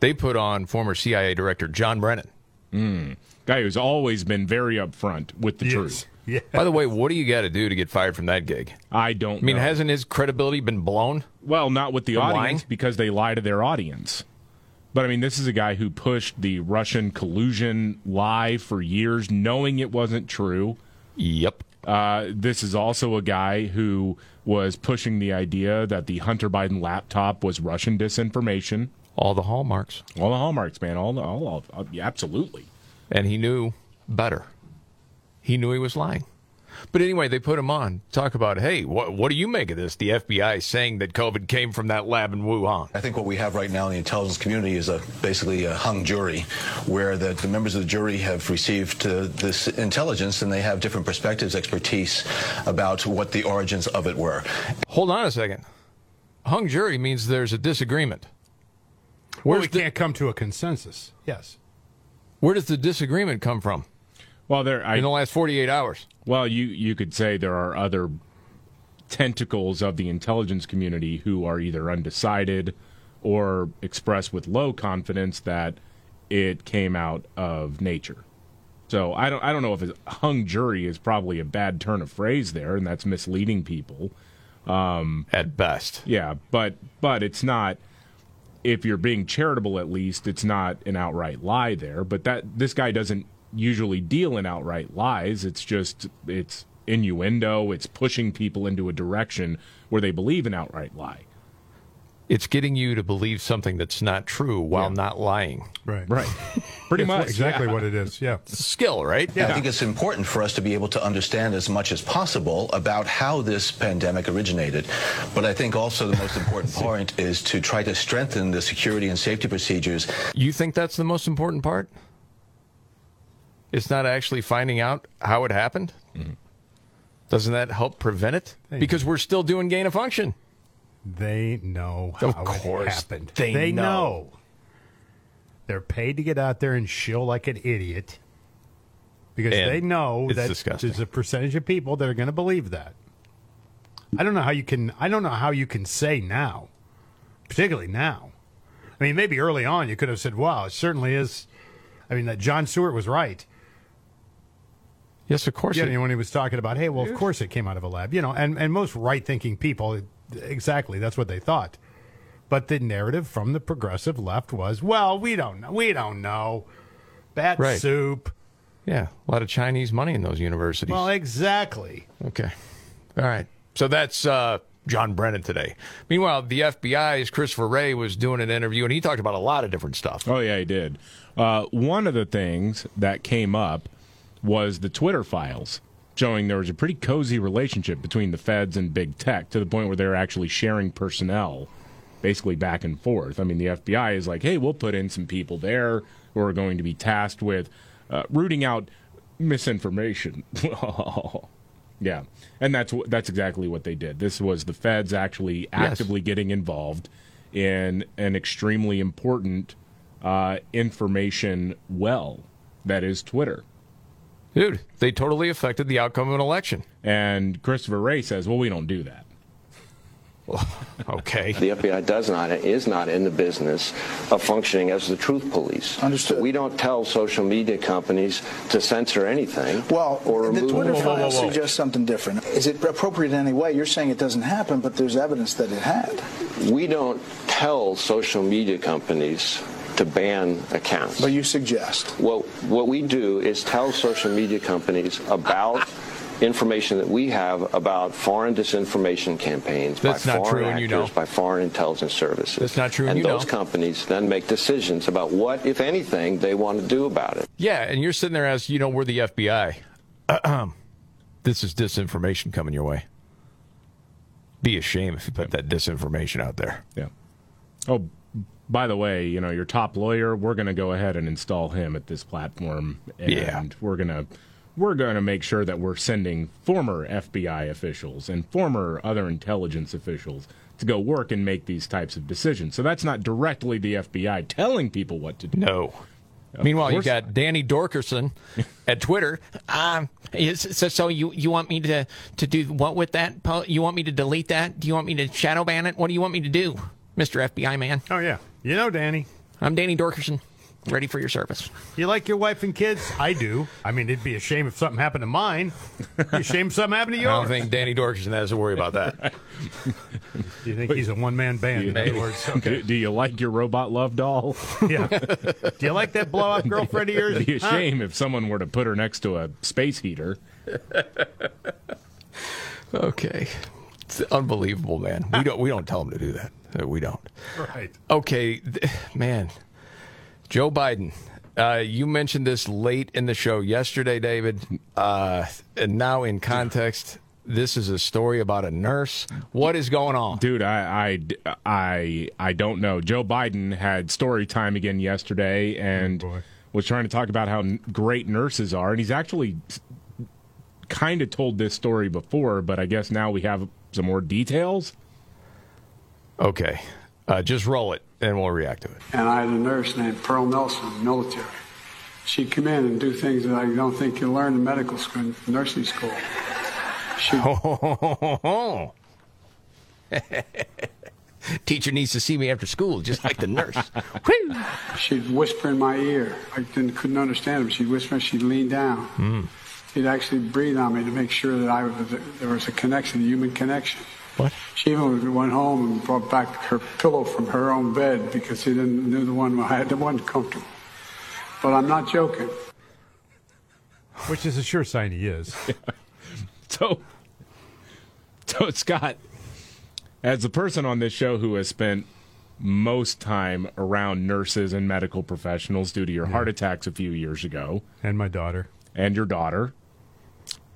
they put on former CIA Director John Brennan. Mm. Guy who's always been very upfront with the Yes. truth. Yeah. By the way, what do you got to do to get fired from that gig? I don't I mean, know. hasn't his credibility been blown? Well, not with the From audience lying? because they lie to their audience. But I mean, this is a guy who pushed the Russian collusion lie for years, knowing it wasn't true. Yep. Uh, this is also a guy who was pushing the idea that the Hunter Biden laptop was Russian disinformation. All the hallmarks. All the hallmarks, man. All all, all, all absolutely. And he knew better. He knew he was lying. But anyway, they put him on. Talk about, hey, what, what do you make of this? The FBI saying that COVID came from that lab in Wuhan. I think what we have right now in the intelligence community is a basically a hung jury, where the, the members of the jury have received uh, this intelligence and they have different perspectives, expertise about what the origins of it were. Hold on a second. Hung jury means there's a disagreement. Well, we can't come to a consensus. Yes. Where does the disagreement come from? Well, there I, in the last 48 hours. Well, you you could say there are other tentacles of the intelligence community who are either undecided or express with low confidence that it came out of nature. So I don't I don't know if a hung jury is probably a bad turn of phrase there, and that's misleading people. Um, At best, yeah, but but it's not. If you're being charitable, at least it's not an outright lie there. But that this guy doesn't usually deal in outright lies. It's just it's innuendo. It's pushing people into a direction where they believe an outright lie. It's getting you to believe something that's not true while not lying. Right. Right. Pretty That's much. exactly yeah. what it is. Yeah. Skill, right? Yeah. I think it's important for us to be able to understand as much as possible about how this pandemic originated. But I think also the most important point is to try to strengthen the security and safety procedures. You think that's the most important part? It's not actually finding out how it happened? Doesn't that help prevent it? Hey. Because we're still doing gain of function. They know Of how course, it happened. they know. know. They're paid to get out there and shill like an idiot because And they know that disgusting. there's a percentage of people that are going to believe that. I don't know how you can. I don't know how you can say now, particularly now. I mean, maybe early on you could have said, "Wow, it certainly is." I mean, that Jon Stewart was right. Yes, of course. Yeah, it- when he was talking about, hey, well, of course it came out of a lab, you know, and, and most right thinking people, exactly, that's what they thought. But the narrative from the progressive left was, well, we don't know, we don't know, bat Right. soup. Yeah, a lot of Chinese money in those universities. Well, exactly. Okay. All right. So that's uh, John Brennan today. Meanwhile, the FBI's Christopher Wray was doing an interview, and he talked about a lot of different stuff. Oh yeah, he did. Uh, one of the things that came up was the Twitter files showing there was a pretty cozy relationship between the feds and big tech to the point where they're actually sharing personnel basically back and forth. I mean, the FBI is like, hey, we'll put in some people there who are going to be tasked with uh, rooting out misinformation. yeah, and that's that's exactly what they did. This was the feds actually actively getting involved in an extremely important uh, information well that is Twitter. Dude, they totally affected the outcome of an election. And Christopher Wray says, well, we don't do that. okay. The FBI does not is not in the business of functioning as the truth police. Understood. we don't tell social media companies to censor anything. Well, or the remove Twitter file suggests something different. Is it appropriate in any way? You're saying it doesn't happen, but there's evidence that it had. We don't tell social media companies to ban accounts. But you suggest. Well, what we do is tell social media companies about information that we have about foreign disinformation campaigns That's by not foreign true, actors, you know. by foreign intelligence services. That's not true, and And you those know. companies then make decisions about what, if anything, they want to do about it. Yeah, and you're sitting there as, you know, we're the FBI. this is disinformation coming your way. Be a shame if you put that disinformation out there. Yeah. Oh, by the way, you know, your top lawyer, we're going to go ahead and install him at this platform. And Yeah. we're going to we're going to make sure that we're sending former FBI officials and former other intelligence officials to go work and make these types of decisions. So that's not directly the FBI telling people what to do. No. Of Meanwhile, you course got Danny Dorkerson at Twitter. Um, is, so, so you, you want me to, to do what with that? You want me to delete that? Do you want me to shadow ban it? What do you want me to do, Mr. FBI man? Oh, yeah. You know, Danny. I'm Danny Dorkerson, ready for your service. You like your wife and kids? I do. I mean, it'd be a shame if something happened to mine. It'd be a shame if something happened to yours. I don't think Danny Dorkerson has to worry about that. Do you think he's a one man band? in other words, Do, do you like your robot love doll? yeah. Do you like that blow up girlfriend of yours? It'd be a Huh? shame if someone were to put her next to a space heater. Okay. It's unbelievable, man. We don't we don't tell them to do that. We don't. Right. Okay, man. Joe Biden. Uh, you mentioned this late in the show yesterday, David. Uh, and now, in context, this is a story about a nurse. What is going on? Dude, I, I, I, I don't know. Joe Biden had story time again yesterday and was trying to talk about how great nurses are. And he's actually kind of told this story before, but I guess now we have some more details. Okay. Uh, just roll it, and we'll react to it. and I had a nurse named Pearl Nelson, military. She'd come in and do things that I don't think you learn in medical school, nursing school. Teacher needs to see me after school, just like the nurse. she'd whisper in my ear. I didn't, couldn't understand her. She'd whisper. She'd lean down. Hmm. She'd actually breathe on me to make sure that I was, there was a connection, a human connection. What? She even went home and brought back her pillow from her own bed because she didn't knew the one I had the one comfortable. But I'm not joking. Which is a sure sign he is. So, so Scott, as the person on this show who has spent most time around nurses and medical professionals due to your heart attacks a few years ago, and my daughter, and your daughter,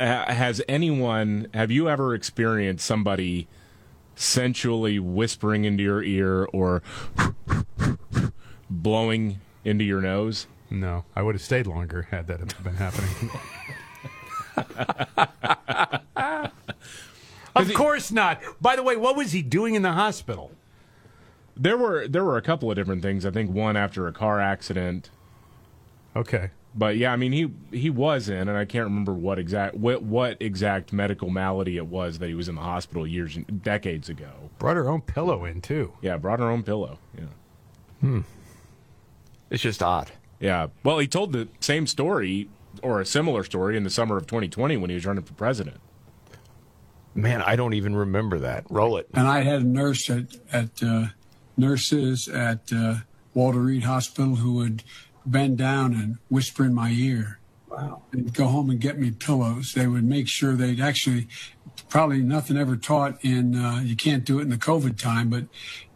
has anyone? Have you ever experienced somebody sensually whispering into your ear or blowing into your nose? No, I would have stayed longer had that been happening. of course not. By the way, what was he doing in the hospital? There were there were a couple of different things. I think one after a car accident. Okay. But yeah, I mean he he was in, and I can't remember what exact what what exact medical malady it was that he was in the hospital years and decades ago. Brought her own pillow in too. Yeah, brought her own pillow. Yeah. Hmm. It's just odd. Yeah. Well, he told the same story or a similar story in the summer of 2020 when he was running for president. Man, I don't even remember that. Roll it. And I had a nurse at, at uh, nurses at uh, Walter Reed Hospital who would bend down and whisper in my ear. Wow. They'd go home and get me pillows. They would make sure they'd actually, probably nothing ever taught in, uh, you can't do it in the COVID time, but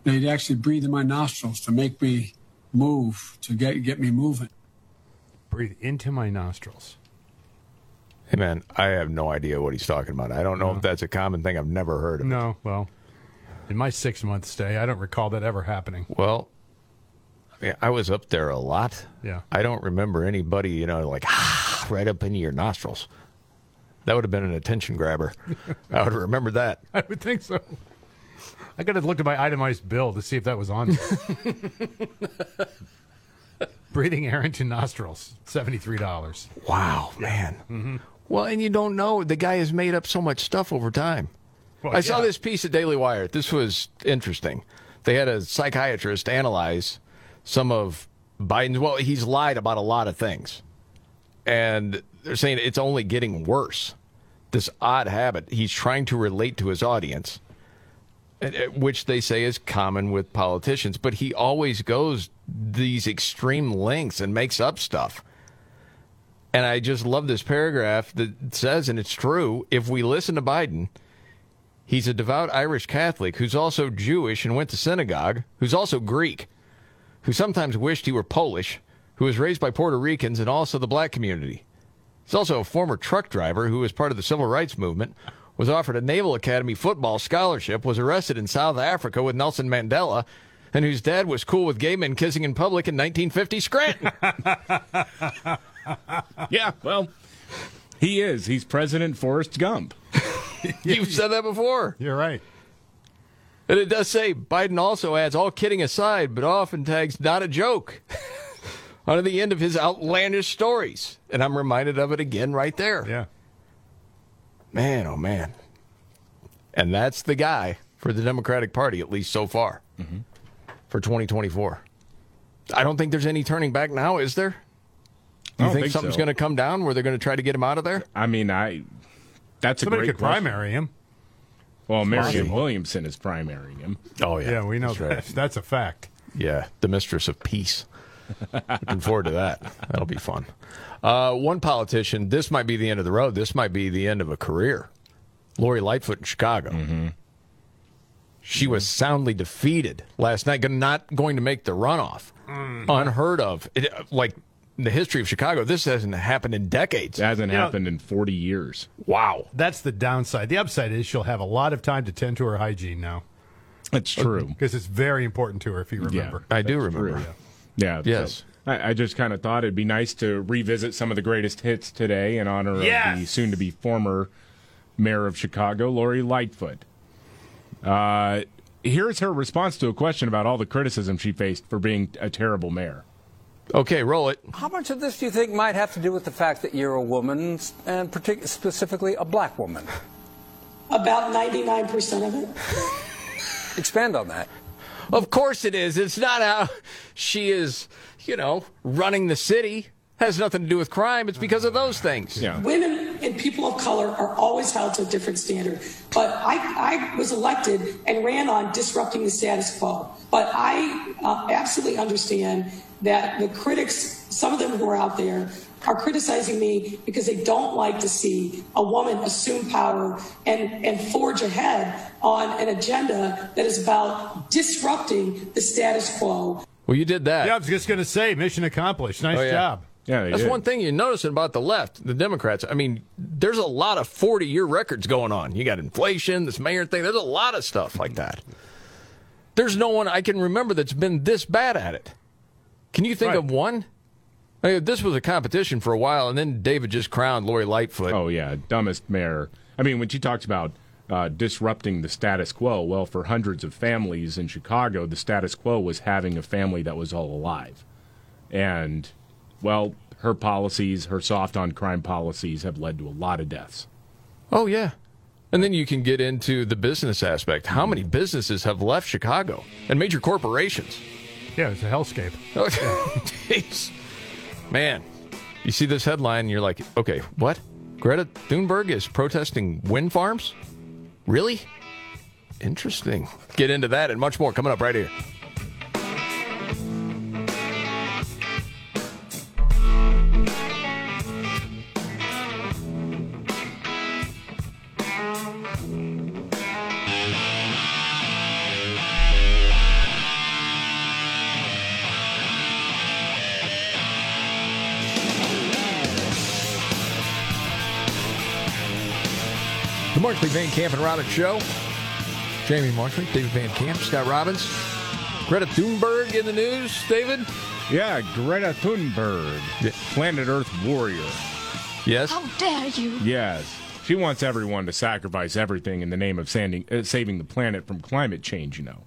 they'd actually breathe in my nostrils to make me move, to get, get me moving. Breathe into my nostrils. Hey man, I have no idea what he's talking about. I don't know if that's a common thing. I've never heard of. No, well, in my six month stay, I don't recall that ever happening. Well, I mean, I was up there a lot. Yeah. I don't remember anybody, you know, like ah, right up into your nostrils. That would have been an attention grabber. I would remember that. I would think so. I got to look at my itemized bill to see if that was on. Breathing air into nostrils, seventy-three dollars. Wow, man. Mm-hmm. Well, and you don't know the guy has made up so much stuff over time. Well, I saw this piece of Daily Wire. This was interesting. They had a psychiatrist analyze some of Biden's. Well, he's lied about a lot of things, and they're saying it's only getting worse. This odd habit he's trying to relate to his audience, uh, which they say is common with politicians, but he always goes these extreme lengths and makes up stuff. And I just love this paragraph that says, and it's true, if we listen to Biden, he's a devout Irish Catholic who's also Jewish and went to synagogue, who's also Greek, who sometimes wished he were Polish, who was raised by Puerto Ricans and also the black community. He's also a former truck driver who was part of the civil rights movement, was offered a Naval Academy football scholarship, was arrested in South Africa with Nelson Mandela, and whose dad was cool with gay men kissing in public in 1950 Scranton. yeah, well, he is. He's President Forrest Gump. You've said that before. You're right. And it does say Biden also adds, all kidding aside, but often tags not a joke on the end of his outlandish stories. And I'm reminded of it again right there. Yeah. Man, oh man. And that's the guy for the Democratic Party, at least so far, Mm-hmm. for 2024. I don't think there's any turning back now, is there? I You don't think, think something's so. going to come down where they're going to try to get him out of there? I mean, I. That's a Somebody great could question. primary him. Well, Marianne Williamson is primarying him. Oh, yeah. Yeah, we know That's right. that. That's a fact. Yeah, the mistress of peace. Looking forward to that. That'll be fun. Uh, one politician, this might be the end of the road. This might be the end of a career. Lori Lightfoot in Chicago. She was soundly defeated last night, not going to make the runoff. Unheard of. It, like in the history of Chicago, this hasn't happened in decades. It hasn't You know- happened in 40 years. Wow. That's the downside. The upside is she'll have a lot of time to tend to her hygiene now. That's true. Because it's very important to her, if you remember. I do remember. Yeah. Yes. so I, I just kind of thought it'd be nice to revisit some of the greatest hits today in honor of the soon to be former mayor of Chicago, Lori Lightfoot. Uh, here's her response to a question about all the criticism she faced for being a terrible mayor. Okay, roll it. How much of this do you think might have to do with the fact that you're a woman, and partic- specifically a black woman? About 99% of it. Expand on that. Of course it is. It's not how she is, you know, running the city. Has nothing to do with crime. It's because of those things. Yeah. Women and people of color are always held to a different standard. But I, I was elected and ran on disrupting the status quo. But I uh, absolutely understand that the critics, some of them who are out there, are criticizing me because they don't like to see a woman assume power and, and forge ahead on an agenda that is about disrupting the status quo. Well, you did that. Yeah, I was just going to say, mission accomplished. Nice Oh, yeah. job. Yeah, That's one thing you're noticing about the left, the Democrats. I mean, there's a lot of 40 year records going on. You got inflation, this mayor thing. There's a lot of stuff like that. There's no one I can remember that's been this bad at it. Can you think Right. of one? I mean, this was a competition for a while, and then David just crowned Lori Lightfoot. Oh yeah, dumbest mayor. I mean, when she talks about uh, disrupting the status quo, well, for hundreds of families in Chicago, the status quo was having a family that was all alive, and well, her policies, her soft on crime policies, have led to a lot of deaths. Oh, yeah. And then you can get into the business aspect. How many businesses have left Chicago and major corporations? Yeah, it's a hellscape. Oh, jeez. Man, you see this headline and you're like, okay, what? Greta Thunberg is protesting wind farms? Really? Interesting. Get into that and much more coming up right here. Markley Van Camp and Robbins Show. Jamie Markley, David Van Camp, Scott Robbins, Greta Thunberg in the news. David? Yeah, Greta Thunberg, Planet Earth warrior. Yes. How dare you? Yes. She wants everyone to sacrifice everything in the name of sanding, uh, saving the planet from climate change, you know.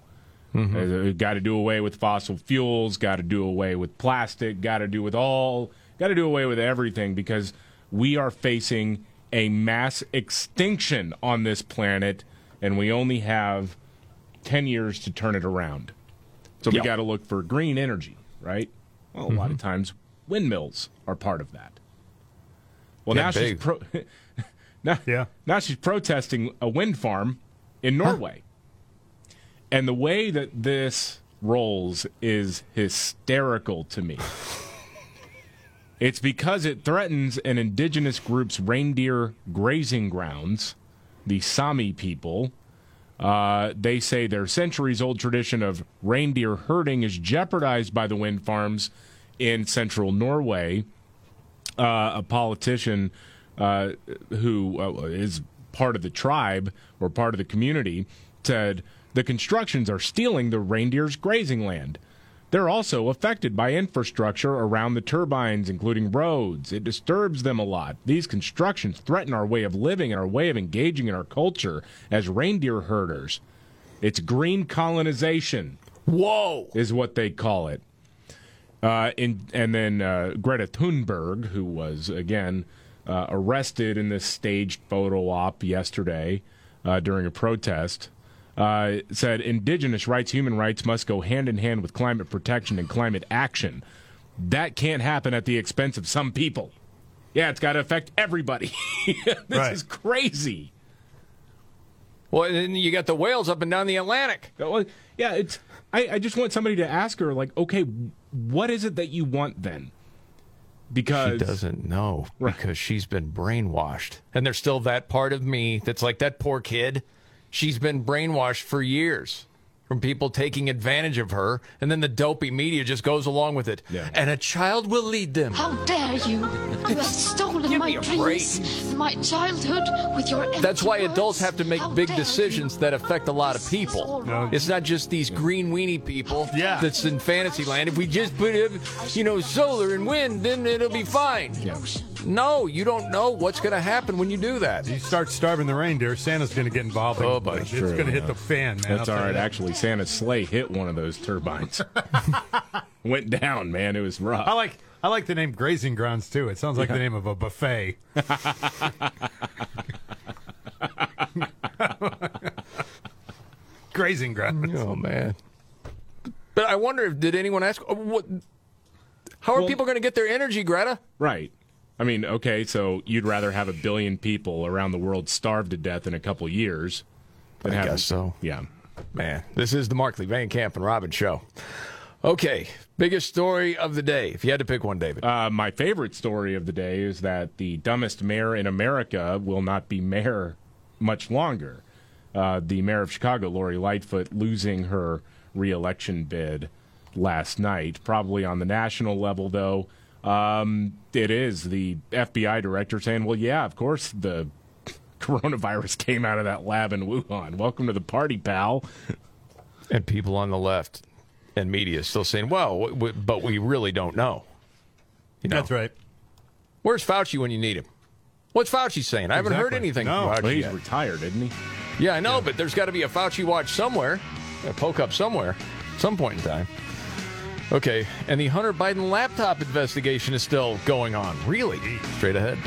Uh, got to do away with fossil fuels, got to do away with plastic, got to do with all, got to do away with everything because we are facing a mass extinction on this planet and we only have 10 years to turn it around. So we got to look for green energy, right? Well, a lot of mm-hmm. times windmills are part of that. Well, Yeah, now she's pro- now, Yeah. now she's protesting a wind farm in Norway. And the way that this rolls is hysterical to me. it's because it threatens an indigenous group's reindeer grazing grounds, the Sami people. Uh, they say their centuries old tradition of reindeer herding is jeopardized by the wind farms in central Norway. Uh, a politician uh, who uh, is part of the tribe or part of the community said the constructions are stealing the reindeer's grazing land. They're also affected by infrastructure around the turbines, including roads. It disturbs them a lot. These constructions threaten our way of living and our way of engaging in our culture as reindeer herders. It's green colonization. Whoa! Is what they call it. Uh, in, and then uh, Greta Thunberg, who was, again, uh, arrested in this staged photo op yesterday uh, during a protest, uh, said indigenous rights, human rights must go hand in hand with climate protection and climate action. That can't happen at the expense of some people. Yeah, it's got to affect everybody. this Right. is crazy. Well, and then you got the whales up and down the Atlantic. Well, yeah, it's. I, I just want somebody to ask her, like, okay, what is it that you want then? Because she doesn't know because she's been brainwashed. And there's still that part of me that's like that poor kid. She's been brainwashed for years from people taking advantage of her, and then the dopey media just goes along with it. And a child will lead them. How dare you? You have stolen my dreams, my childhood with your empty That's why words. adults have to make How big dare decisions that affect a lot of people. It's not just these green weenie people yeah. that's in fantasy land. If we just put, you know, solar and wind, then it'll be fine. No, you don't know what's going to happen when you do that. You start starving the reindeer, Santa's going to get involved. Oh, buddy. it's True, going to hit the fan, man. That's I'll all tell right. you that. Actually, Santa's sleigh hit one of those turbines. Went down, man. It was rough. I like I like the name Grazing Grounds too. It sounds like Yeah. the name of a buffet. Grazing Grounds. Oh man. But I wonder if did anyone ask what? How are Well- people going to get their energy, Greta? Right. I mean, okay, so you'd rather have a billion people around the world starve to death in a couple years than I have guess so. Yeah. Man, this is the Markley Van Camp and Robbins show. Okay, biggest story of the day. If you had to pick one, David. Uh, my favorite story of the day is that the dumbest mayor in America will not be mayor much longer. Uh, the mayor of Chicago, Lori Lightfoot, losing her reelection bid last night. Probably on the national level, though, um, it is the FBI director saying, "Well, yeah, of course the coronavirus came out of that lab in Wuhan. Welcome to the party, pal." and people on the left and media still saying, "Well, w- w- but we really don't know." You know? That's right. Where's Fauci when you need him? What's Fauci saying? I haven't heard anything No. from Fauci Well, he's yet. retired, isn't he? Yeah, I know, but there's got to be a Fauci watch somewhere, a poke up somewhere, some point in time. Okay, and the Hunter Biden laptop investigation is still going on. Really? Straight ahead.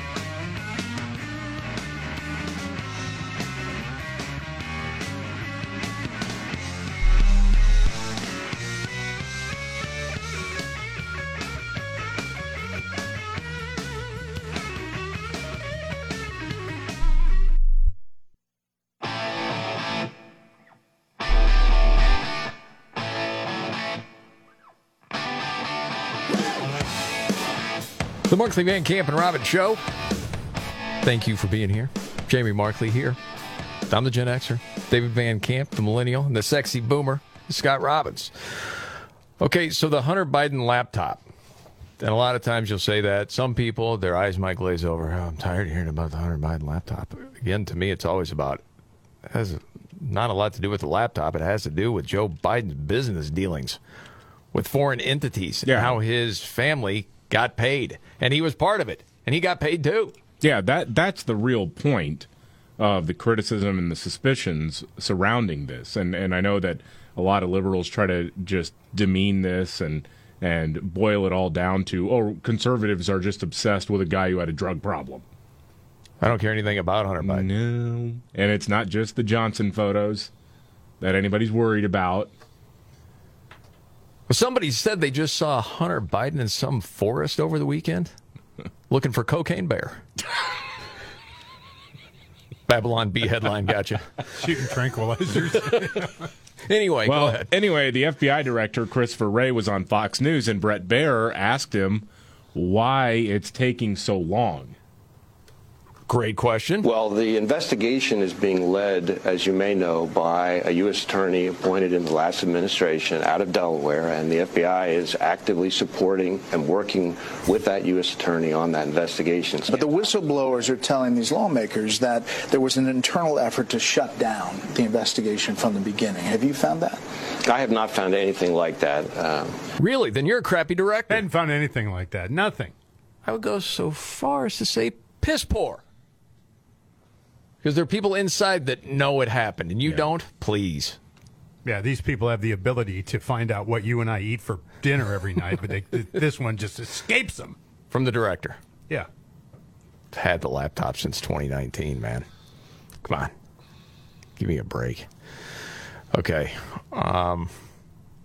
Markley Van Camp and Robbins Show. Thank you for being here. Jamie Markley here. I'm the Gen Xer. David Van Camp, the Millennial, and the sexy boomer, Scott Robbins. Okay, so the Hunter Biden laptop. And a lot of times you'll say that. Some people, their eyes might glaze over. Oh, I'm tired of hearing about the Hunter Biden laptop. Again, to me, it's always about, it has not a lot to do with the laptop. It has to do with Joe Biden's business dealings with foreign entities Yeah. and how his family got paid. And he was part of it. And he got paid too. Yeah, that that's the real point of the criticism and the suspicions surrounding this. And and I know that a lot of liberals try to just demean this and and boil it all down to oh conservatives are just obsessed with a guy who had a drug problem. I don't care anything about Hunter Biden. No. And it's not just the Johnson photos that anybody's worried about. Well, Somebody said they just saw Hunter Biden in some forest over the weekend looking for Cocaine Bear. Babylon Bee headline gotcha. Shooting tranquilizers. Anyway, well, go ahead. anyway, the FBI director Christopher Wray was on Fox News, and Bret Baier asked him why it's taking so long. Great question. Well, the investigation is being led, as you may know, by a U.S. attorney appointed in the last administration out of Delaware, and the FBI is actively supporting and working with that U.S. attorney on that investigation. But the whistleblowers are telling these lawmakers that there was an internal effort to shut down the investigation from the beginning. Have you found that? I have not found anything like that. Um, Really? Then you're a crappy director. I Hadn't found anything like that. Nothing. I would go so far as to say piss poor. Because there are people inside that know it happened, and you don't. Please. Yeah, these people have the ability to find out what you and I eat for dinner every night, but they, this one just escapes them. From the director. Yeah. Had the laptop since 2019, man. Come on. Give me a break. Okay. Um,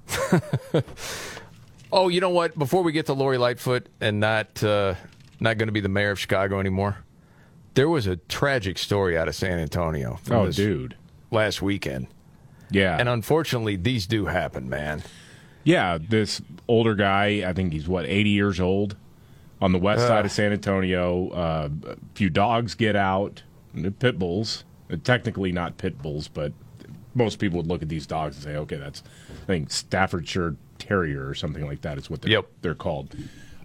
oh, you know what? Before we get to Lori Lightfoot and not uh, not going to be the mayor of Chicago anymore, there was a tragic story out of San Antonio. from Oh, this dude. Last weekend. Yeah. And unfortunately, these do happen, man. Yeah, this older guy, I think he's what, 80 years old, on the west Ugh. side of San Antonio. Uh, a few dogs get out, pit bulls. Uh, Technically not pit bulls, but most people would look at these dogs and say, okay, that's, I think, Staffordshire Terrier or something like that is what they're, yep. they're called.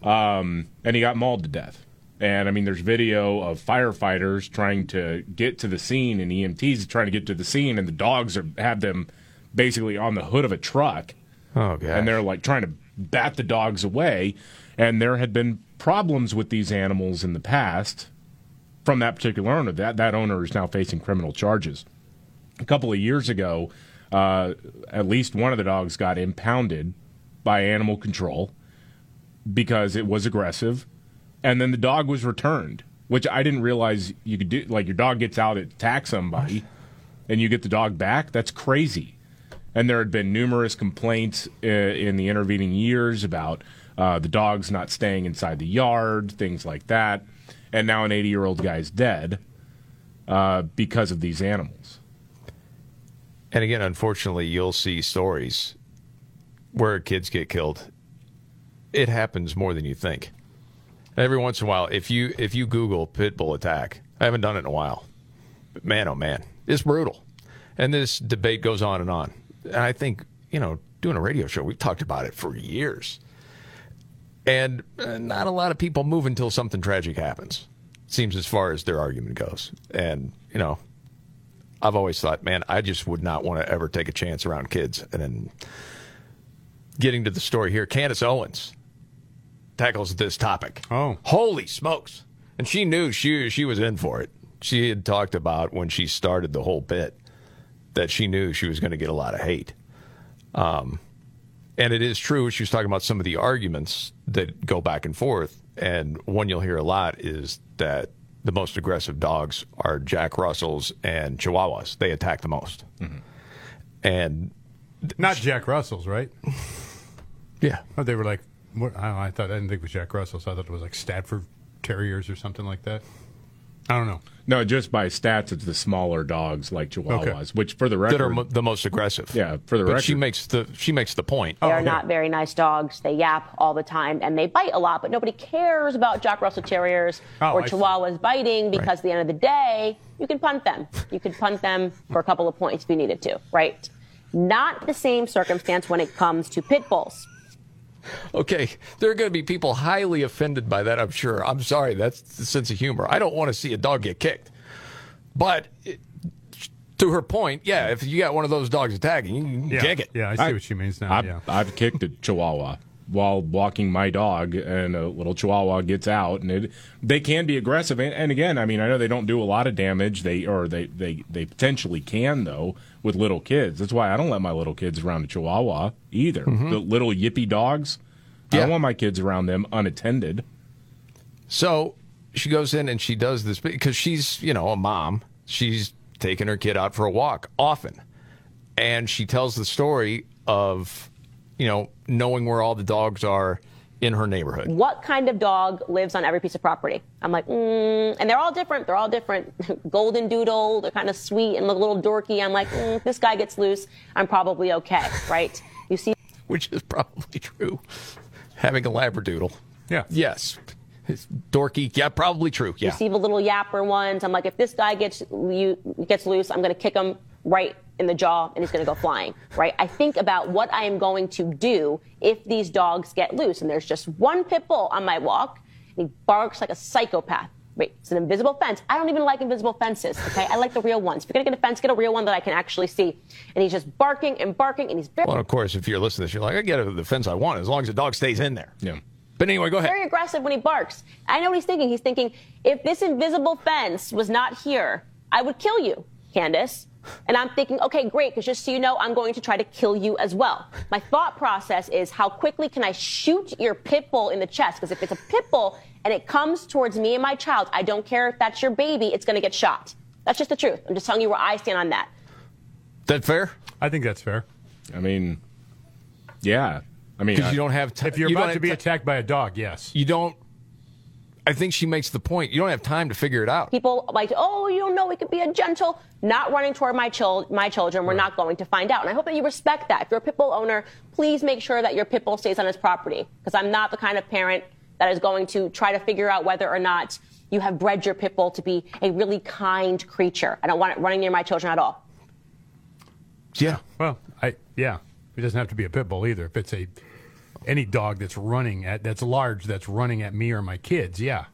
Um, and he got mauled to death. And I mean, there's video of firefighters trying to get to the scene and EMTs trying to get to the scene, and the dogs are have them basically on the hood of a truck. Oh, God. And they're like trying to bat the dogs away. And there had been problems with these animals in the past from that particular owner. That that owner is now facing criminal charges. A couple of years ago, uh, at least one of the dogs got impounded by animal control because it was aggressive, and then the dog was returned, which I didn't realize you could do. Like your dog gets out, it attacks somebody, and you get the dog back. That's crazy. And there had been numerous complaints uh, in the intervening years about uh, the dogs not staying inside the yard, things like that. And now an 80 year old guy's dead uh, because of these animals. And again, unfortunately, you'll see stories where kids get killed. It happens more than you think. Every once in a while, if you if you Google pit bull attack, I haven't done it in a while. But man, oh man, it's brutal. And this debate goes on and on. And I think you know, doing a radio show, we've talked about it for years. And uh, not a lot of people move until something tragic happens. Seems as far as their argument goes. And you know, I've always thought, man, I just would not want to ever take a chance around kids. And then getting to the story here, Candace Owens tackles this topic. Oh, holy smokes! And she knew she she was in for it. She had talked about when she started the whole bit that she knew she was going to get a lot of hate. Um, and it is true. She was talking about some of the arguments that go back and forth, and one you'll hear a lot is that the most aggressive dogs are Jack Russells and Chihuahuas. They attack the most. And Not Jack Russell's, right? Yeah. Oh, they were like, what, I, I thought, I didn't think it was Jack Russell's. I thought it was like Stafford Terriers or something like that. I don't know. No, just by stats, it's the smaller dogs like Chihuahuas, which for the record that are mo- the most aggressive. Yeah, for the but record, she makes the she makes the point. They are oh, not very nice dogs. They yap all the time and they bite a lot, but nobody cares about Jack Russell Terriers Oh, or I see. Chihuahuas biting because at the end of the day, you can punt them. You can punt them for a couple of points if you needed to, right? Not the same circumstance when it comes to pit bulls. Okay, there are going to be people highly offended by that. I'm sure. I'm sorry. That's the sense of humor. I don't want to see a dog get kicked, but it, to her point, yeah, if you got one of those dogs attacking, you can Yeah. kick it. Yeah, I see what she means now. I've, yeah. I've kicked a Chihuahua while walking my dog, and a little Chihuahua gets out, and it they can be aggressive. And, and again, I mean, I know they don't do a lot of damage. They or they they they potentially can though with little kids. That's why I don't let my little kids around a Chihuahua either. Mhm. The little yippy dogs. I don't want my kids around them unattended. So she goes in and she does this because she's, you know, a mom. She's taking her kid out for a walk often. And she tells the story of, you know, knowing where all the dogs are in her neighborhood. What kind of dog lives on every piece of property? I'm like, mm, and they're all different. They're all different. Golden doodle, they're kind of sweet and look a little dorky. I'm like, mm, this guy gets loose, I'm probably okay, right? You see, Which is probably true. Having a Labradoodle. Yeah. Yes. It's dorky. Yeah, probably true. Yeah. you see the little yapper ones. I'm like, if this guy gets you gets loose, I'm going to kick him right in the jaw, and he's going to go flying. Right? I think about what I am going to do if these dogs get loose, and there's just one pit bull on my walk, and he barks like a psychopath. Wait, it's an invisible fence. I don't even like invisible fences. Okay, I like the real ones. If you're gonna get a fence, get a real one that I can actually see. And he's just barking and barking, and he's very, Well, of course, if you're listening to this, you're like, I get the fence I want as long as the dog stays in there. Yeah. But anyway, go ahead. very aggressive when he barks. I know what he's thinking. He's thinking, if this invisible fence was not here, I would kill you, Candace. And I'm thinking, okay, great, because just so you know, I'm going to try to kill you as well. My thought process is, how quickly can I shoot your pit bull in the chest? Because if it's a pit bull and it comes towards me and my child, I don't care if that's your baby, it's going to get shot. That's just the truth. I'm just telling you where I stand on that. That fair? I think that's fair. I mean, yeah. I mean, Because I- you don't have time. If you're about to be attacked by a dog, yes. You don't. I think she makes the point. You don't have time to figure it out. People like, oh, you don't know, it could be a gentle, not running toward my, chil- my children. We're not going to find out. And I hope that you respect that. If you're a pit bull owner, please make sure that your pit bull stays on his property. Because I'm not the kind of parent that is going to try to figure out whether or not you have bred your pit bull to be a really kind creature. I don't want it running near my children at all. Yeah. Well, I yeah. It doesn't have to be a pit bull either. If it's a any dog that's running at that's large that's running at me or my kids, yeah.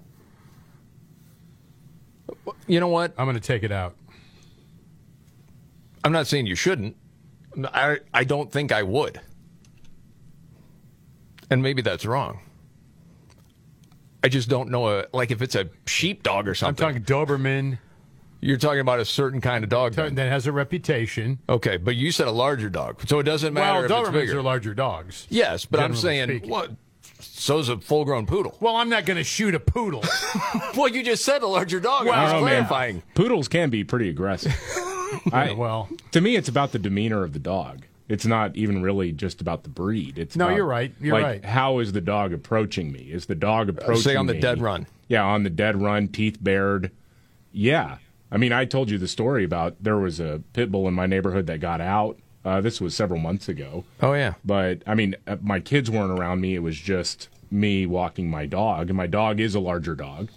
You know what? I'm going to take it out. I'm not saying you shouldn't. I I don't think I would. And maybe that's wrong. I just don't know a like if it's a sheepdog or something. I'm talking Doberman. You're talking about a certain kind of dog that has a reputation. Okay, but you said a larger dog, so it doesn't matter well, if it's Dobermans bigger. are larger dogs. yes, but I'm saying speaking. what? So's a full-grown poodle. Well, I'm not going to shoot a poodle. well, you just said a larger dog. I I was don't know, man. Poodles can be pretty aggressive. I, well, to me, it's about the demeanor of the dog. It's not even really just about the breed. It's No, about, you're right. You're like, right. How is the dog approaching me? Is the dog approaching? say on the me? dead run. Yeah, on the dead run, teeth bared. Yeah, I mean, I told you the story about there was a pit bull in my neighborhood that got out. Uh, this was several months ago. Oh yeah, but I mean, uh, my kids weren't around me. It was just me walking my dog, and my dog is a larger dog.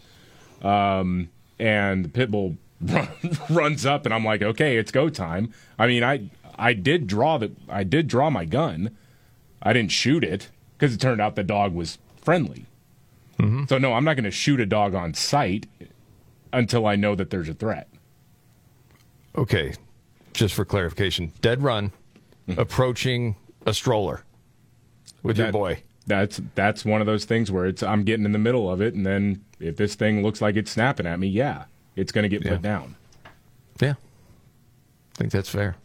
Um, and the pit bull runs up, and I'm like, okay, it's go time. I mean, I I did draw the I did draw my gun. I didn't shoot it because it turned out the dog was friendly. So no, I'm not going to shoot a dog on sight until I know that there's a threat. Okay, just for clarification, dead run, approaching a stroller with your That- boy. That's that's one of those things where it's I'm getting in the middle of it, and then if this thing looks like it's snapping at me, yeah, it's going to get Yeah. put down. Yeah, I think that's fair.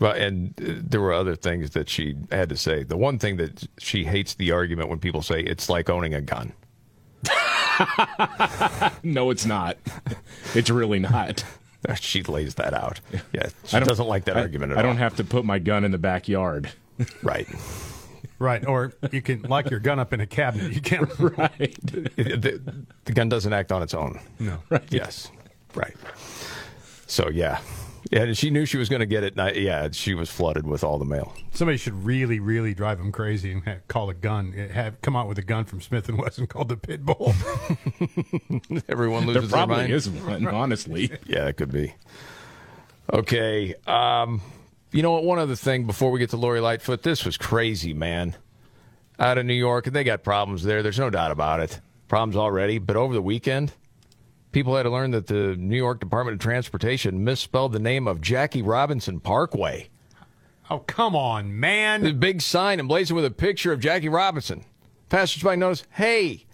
Well, and uh, there were other things that she had to say. The one thing that she hates the argument when people say it's like owning a gun. no, it's not. It's really not. she lays that out. Yeah, she I don't- doesn't like that I- argument at I all. don't have to put my gun in the backyard. Right. right. Or you can lock your gun up in a cabinet. You can't. right. the, the gun doesn't act on its own. No. Right. Yes. Right. So yeah, yeah. and She knew she was going to get it. and I- Yeah, she was flooded with all the mail. Somebody should really, really drive them crazy and ha- call a gun. Have come out with a gun from Smith and Wesson called the Pit Bull. Everyone There loses their probably mind. is one, honestly. Yeah, it could be. Okay. Um, you know what? One other thing before we get to Lori Lightfoot, this was crazy, man. Out of New York, and they got problems there. There's no doubt about it. Problems already. But over the weekend, people had to learn that the New York Department of Transportation misspelled the name of Jackie Robinson Parkway. oh, come on, man. The big sign emblazoned with a picture of Jackie Robinson. Passersby notice, hey,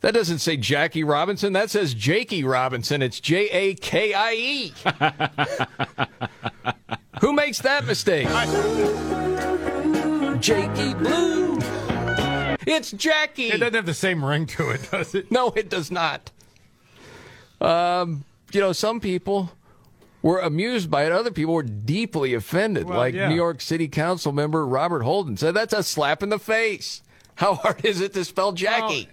that doesn't say Jackie Robinson. That says Jakey Robinson. It's J A K I E. Who makes that mistake? Jakey Blue. It's Jackie. It doesn't have the same ring to it, does it? No, it does not. Um, you know, some people were amused by it. Other people were deeply offended. Well, like yeah. New York City Council member Robert Holden said, "That's a slap in the face. How hard is it to spell Jackie?"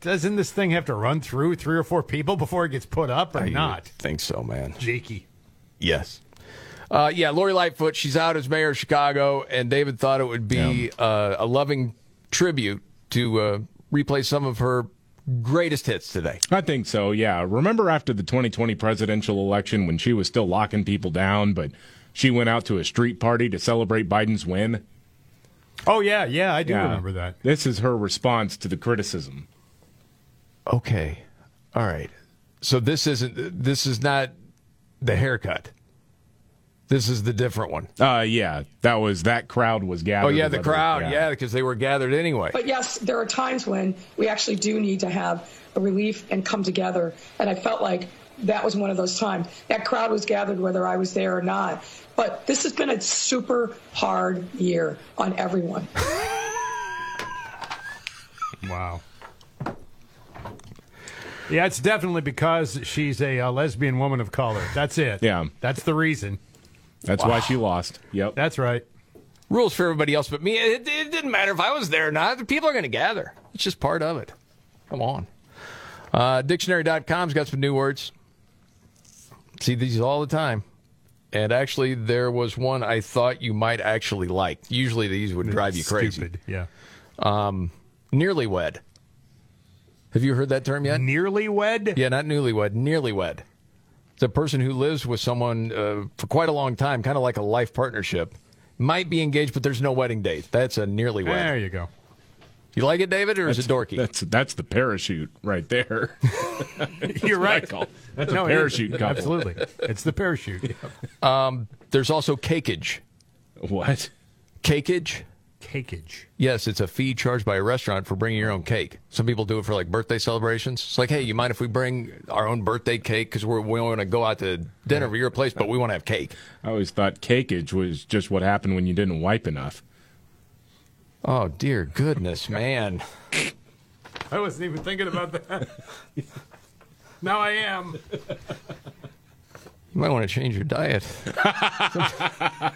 Doesn't this thing have to run through three or four people before it gets put up or I not? think so, man. Jakey. Yes. Uh, yeah, Lori Lightfoot, she's out as mayor of Chicago, and David thought it would be uh, a loving tribute to uh, replay some of her greatest hits today. I think so, yeah. Remember after the 2020 presidential election when she was still locking people down, but she went out to a street party to celebrate Biden's win? Oh yeah, yeah, I do Yeah. remember that. This is her response to the criticism. Okay. All right. So this isn't this is not the haircut. This is the different one. Uh yeah, that was that crowd was gathered. Oh yeah, the crowd. Yeah, because they were gathered anyway. But yes, there are times when we actually do need to have a relief and come together. And I felt like that was one of those times. That crowd was gathered whether I was there or not. But this has been a super hard year on everyone. Wow. Yeah, it's definitely because she's a, uh lesbian woman of color. That's it. Yeah. That's the reason. That's Wow. why she lost. Yep. That's right. Rules for everybody else but me. It, it didn't matter if I was there or not. The people are going to gather. It's just part of it. Come on. Uh, dictionary.com's got some new words. See these all the time. And actually, there was one I thought you might actually like. Usually, these would drive you crazy. Stupid. Yeah. Um, nearly wed. Have you heard that term yet? Nearly wed? Yeah, not newlywed, nearly wed. It's a person who lives with someone uh, for quite a long time, kind of like a life partnership. Might be engaged, but there's no wedding date. That's a nearly wed. There you go. You like it, David, or is it dorky? That's that's the parachute right there. You're right. That's No, a parachute couple. Absolutely. It's the parachute. Um, there's also cakeage. What? Cakeage. Cakeage. Yes, it's a fee charged by a restaurant for bringing your own cake. Some people do it for like birthday celebrations. It's like, hey, you mind if we bring our own birthday cake because we want to go out to dinner for your place, but we want to have cake. I always thought cakeage was just what happened when you didn't wipe enough. Oh dear goodness, man! I wasn't even thinking about that. now I am. You might want to change your diet.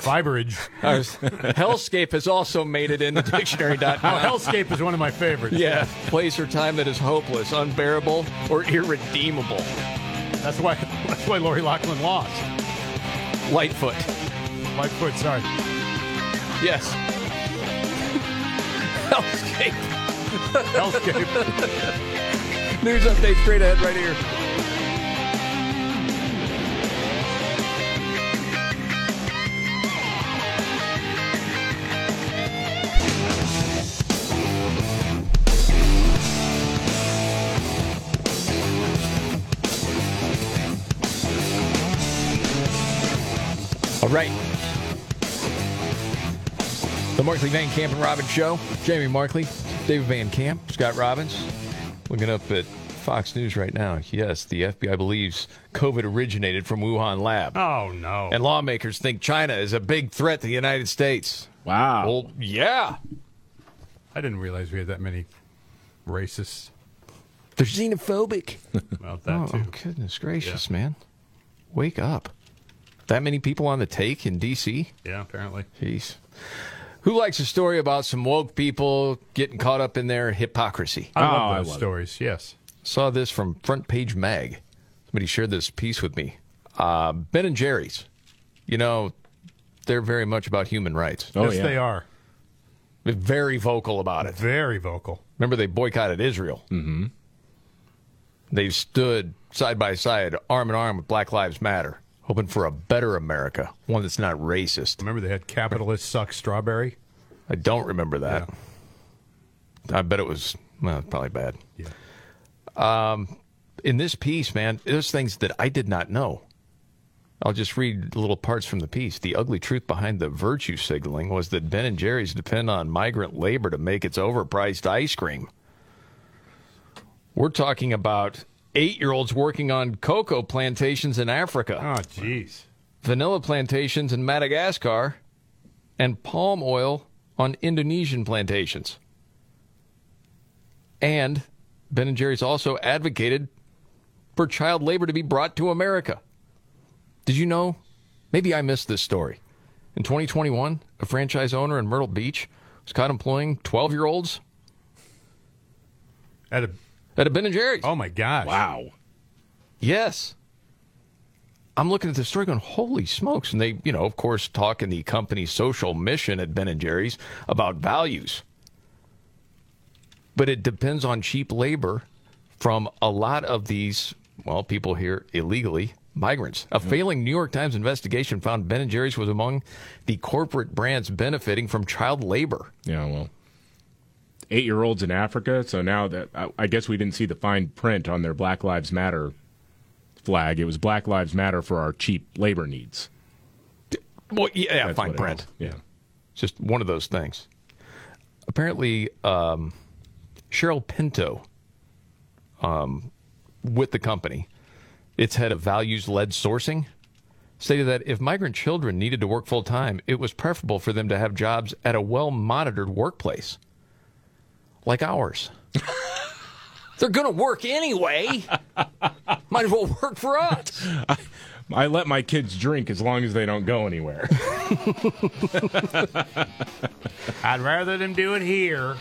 Fiberage. Hellscape has also made it into dictionary.com. Hellscape is one of my favorites. Yeah, place or time that is hopeless, unbearable, or irredeemable. That's why. That's why Lori Loughlin lost. Lightfoot. Lightfoot. Sorry. Yes. Hellscape. Hellscape. News update straight ahead right here. All right. The Markley Van Camp and Robbins Show. Jamie Markley, David Van Camp, Scott Robbins. Looking up at Fox News right now. Yes, the FBI believes COVID originated from Wuhan lab. Oh no. And lawmakers think China is a big threat to the United States. Wow. Well, yeah. I didn't realize we had that many racists. They're xenophobic. Well, that oh, too. goodness gracious, man. Wake up. That many people on the take in D.C.? Yeah, apparently. Jeez. Who likes a story about some woke people getting caught up in their hypocrisy? I Oh, love I those love it. stories. Yes. Saw this from Front Page Mag. Somebody shared this piece with me. Uh, ben and Jerry's. You know, they're very much about human rights. Oh, yes, yeah. they are. They're very vocal about it. Very vocal. Remember, they boycotted Israel. Mm-hmm. They've stood side by side, arm in arm with Black Lives Matter, hoping for a better America, one that's not racist. Remember they had capitalist suck strawberry? I don't remember that. I bet it was well, probably bad. Yeah. Um, in this piece, man, there's things that I did not know. I'll just read little parts from the piece. The ugly truth behind the virtue signaling was that Ben and Jerry's depend on migrant labor to make its overpriced ice cream. We're talking about eight-year-olds working on cocoa plantations in Africa Oh, jeez. vanilla plantations in Madagascar, and palm oil on Indonesian plantations. And Ben and Jerry's also advocated for child labor to be brought to America. Did you know? Maybe I missed this story. In 2021, a franchise owner in Myrtle Beach was caught employing 12 year olds At a, at a Ben and Jerry's. oh my gosh. Wow. Yes. I'm looking at the story going, holy smokes. And they, you know, of course, talk in the company's social mission at Ben and Jerry's about values. But it depends on cheap labor from a lot of these, well, people here illegally, migrants. A failing New York Times investigation found Ben and Jerry's was among the corporate brands benefiting from child labor. Yeah, well, eight year olds in Africa. So now that I, I guess we didn't see the fine print on their Black Lives Matter flag. It was Black Lives Matter for our cheap labor needs. Well, yeah, That's fine print. Yeah. It's just one of those things. Apparently, um, Cheryl Pinto, um, with the company, its head of values led sourcing, stated that if migrant children needed to work full time, it was preferable for them to have jobs at a well monitored workplace like ours. They're going to work anyway. Might as well work for us. I let my kids drink as long as they don't go anywhere. I'd rather them do it here.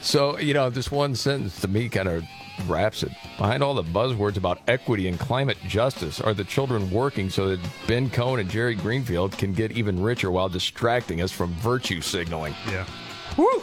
So, you know, this one sentence to me kind of wraps it. Behind all the buzzwords about equity and climate justice are the children working so that Ben Cohen and Jerry Greenfield can get even richer while distracting us from virtue signaling. Yeah. Woo!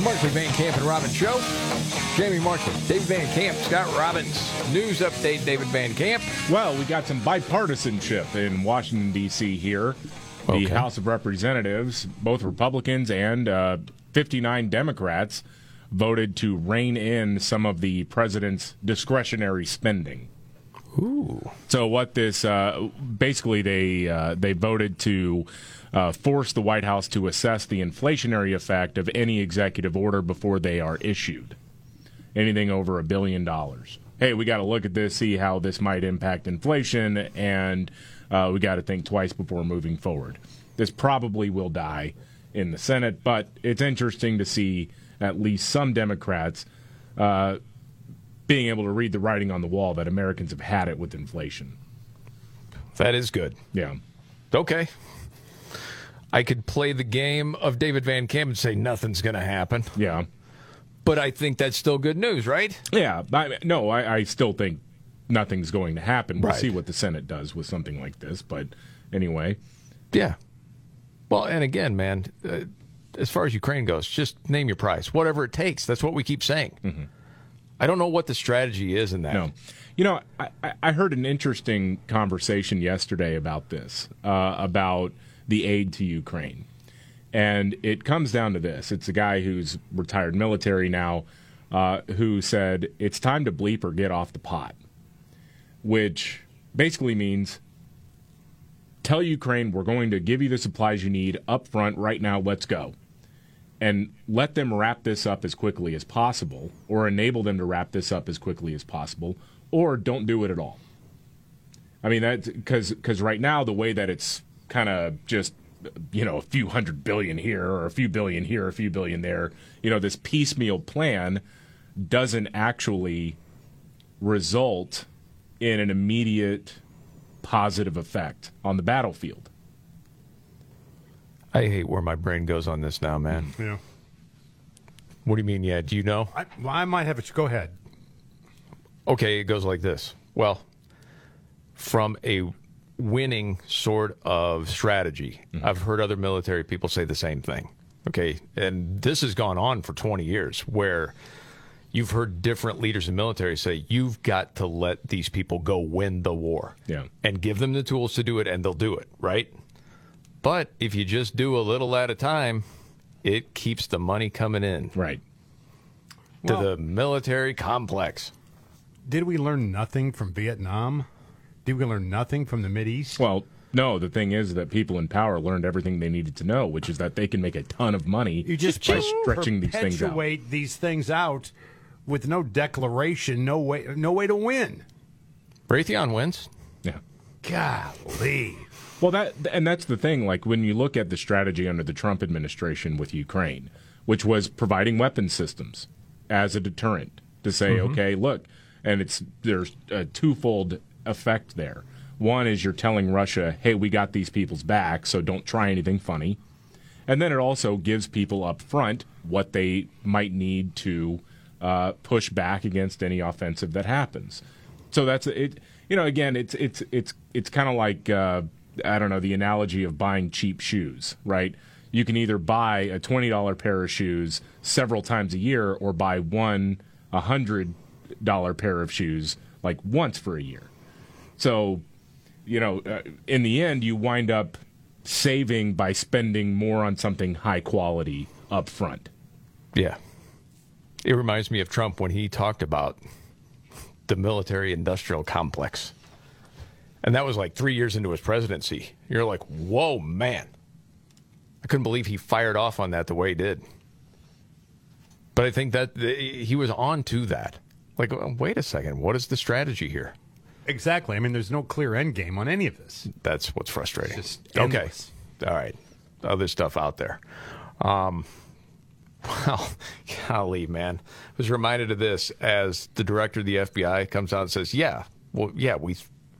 Markley, Van Camp, and Robbins Show. Jamie Markley, David Van Camp, Scott Robbins. News update, David Van Camp. Well, we got some bipartisanship in Washington, D.C. here. The Okay. House of Representatives, both Republicans and uh, 59 Democrats, voted to rein in some of the president's discretionary spending. Ooh. So what this uh, basically they uh, they voted to uh, force the White House to assess the inflationary effect of any executive order before they are issued. Anything over a billion dollars. Hey, we got to look at this, see how this might impact inflation, and uh, we got to think twice before moving forward. This probably will die in the Senate, but it's interesting to see at least some Democrats uh, being able to read the writing on the wall that Americans have had it with inflation. That is good. Yeah. Okay. I could play the game of David Van Camp and say nothing's going to happen. Yeah. But I think that's still good news, right? Yeah. I, no, I, I still think nothing's going to happen. We'll Right. see what the Senate does with something like this. But anyway. Yeah. Well, and again, man, uh, as far as Ukraine goes, just name your price, whatever it takes. That's what we keep saying. I don't know what the strategy is in that. No. You know, I, I- I heard an interesting conversation yesterday about this, uh, about the aid to Ukraine. And it comes down to this it's a guy who's retired military now uh, who said, it's time to bleep or get off the pot, which basically means tell Ukraine we're going to give you the supplies you need up front right now, let's go. And let them wrap this up as quickly as possible, or enable them to wrap this up as quickly as possible, or don't do it at all. I mean, that because because right now the way that it's kind of just you know a few hundred billion here or a few billion here, a few billion there. You know, this piecemeal plan doesn't actually result in an immediate positive effect on the battlefield. I hate where my brain goes on this now, man. Yeah. What do you mean? Yeah, do you know? I, well, I might have it. Go ahead. Okay, it goes like this. Well, from a winning sort of strategy, mm-hmm. I've heard other military people say the same thing. Okay, and this has gone on for 20 years where you've heard different leaders in military say you've got to let these people go win the war. Yeah. And give them the tools to do it and they'll do it, right? But if you just do a little at a time, it keeps the money coming in. Right. To Well- the military complex. Did we learn nothing from Vietnam? Did we learn nothing from the Mid East? Well, no. The thing is that people in power learned everything they needed to know, which is that they can make a ton of money You just by stretching these things out. perpetuate these things out with no declaration, no way, no way to win. Raytheon wins. Yeah. Golly. Well, that and that's the thing. Like when you look at the strategy under the Trump administration with Ukraine, which was providing weapon systems as a deterrent to say, Mhm. okay, look, and it's there's a twofold effect there. One is you're telling Russia, hey, we got these people's back, so don't try anything funny. And then it also gives people up front what they might need to uh, push back against any offensive that happens. So that's it. You know, again, it's it's it's it's kind of like uh, I don't know the analogy of buying cheap shoes, right? You can either buy a twenty dollar pair of shoes several times a year, or buy one a hundred dollar pair of shoes like once for a year. So, you know, uh, in the end, you wind up saving by spending more on something high quality up front. Yeah. It reminds me of Trump when he talked about the military industrial complex. And that was like three years into his presidency. You're like, whoa, man. I couldn't believe he fired off on that the way he did. But I think that th- he was on to that. Like, wait a second. What is the strategy here? Exactly. I mean, there's no clear end game on any of this. That's what's frustrating. Just okay. All right. Other stuff out there. Um, well, golly, man. I was reminded of this as the director of the FBI comes out and says, yeah, well, yeah, we're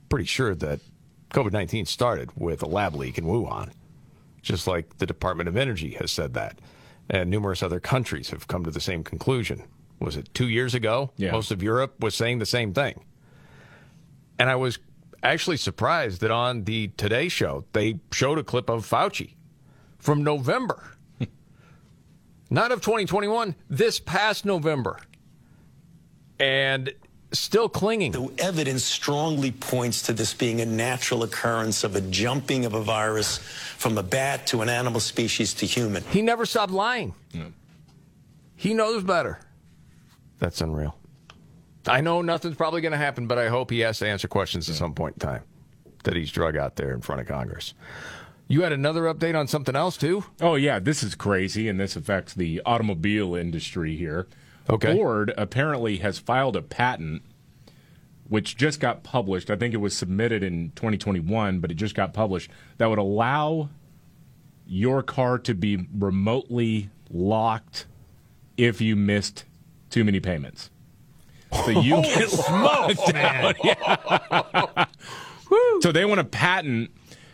pretty sure that COVID 19 started with a lab leak in Wuhan, just like the Department of Energy has said that. And numerous other countries have come to the same conclusion. Was it two years ago? Yeah. Most of Europe was saying the same thing. And I was actually surprised that on the Today Show, they showed a clip of Fauci from November. not of 2021, this past November. And still clinging. The evidence strongly points to this being a natural occurrence of a jumping of a virus from a bat to an animal species to human. He never stopped lying. He knows better. That's unreal. I know nothing's probably going to happen, but I hope he has to answer questions at some point in time that he's drug out there in front of Congress. You had another update on something else too? Oh yeah, this is crazy, and this affects the automobile industry here. Okay. Ford apparently has filed a patent, which just got published. I think it was submitted in 2021, but it just got published that would allow your car to be remotely locked if you missed too many payments. So you get smokes, locked man. Yeah. so they want to patent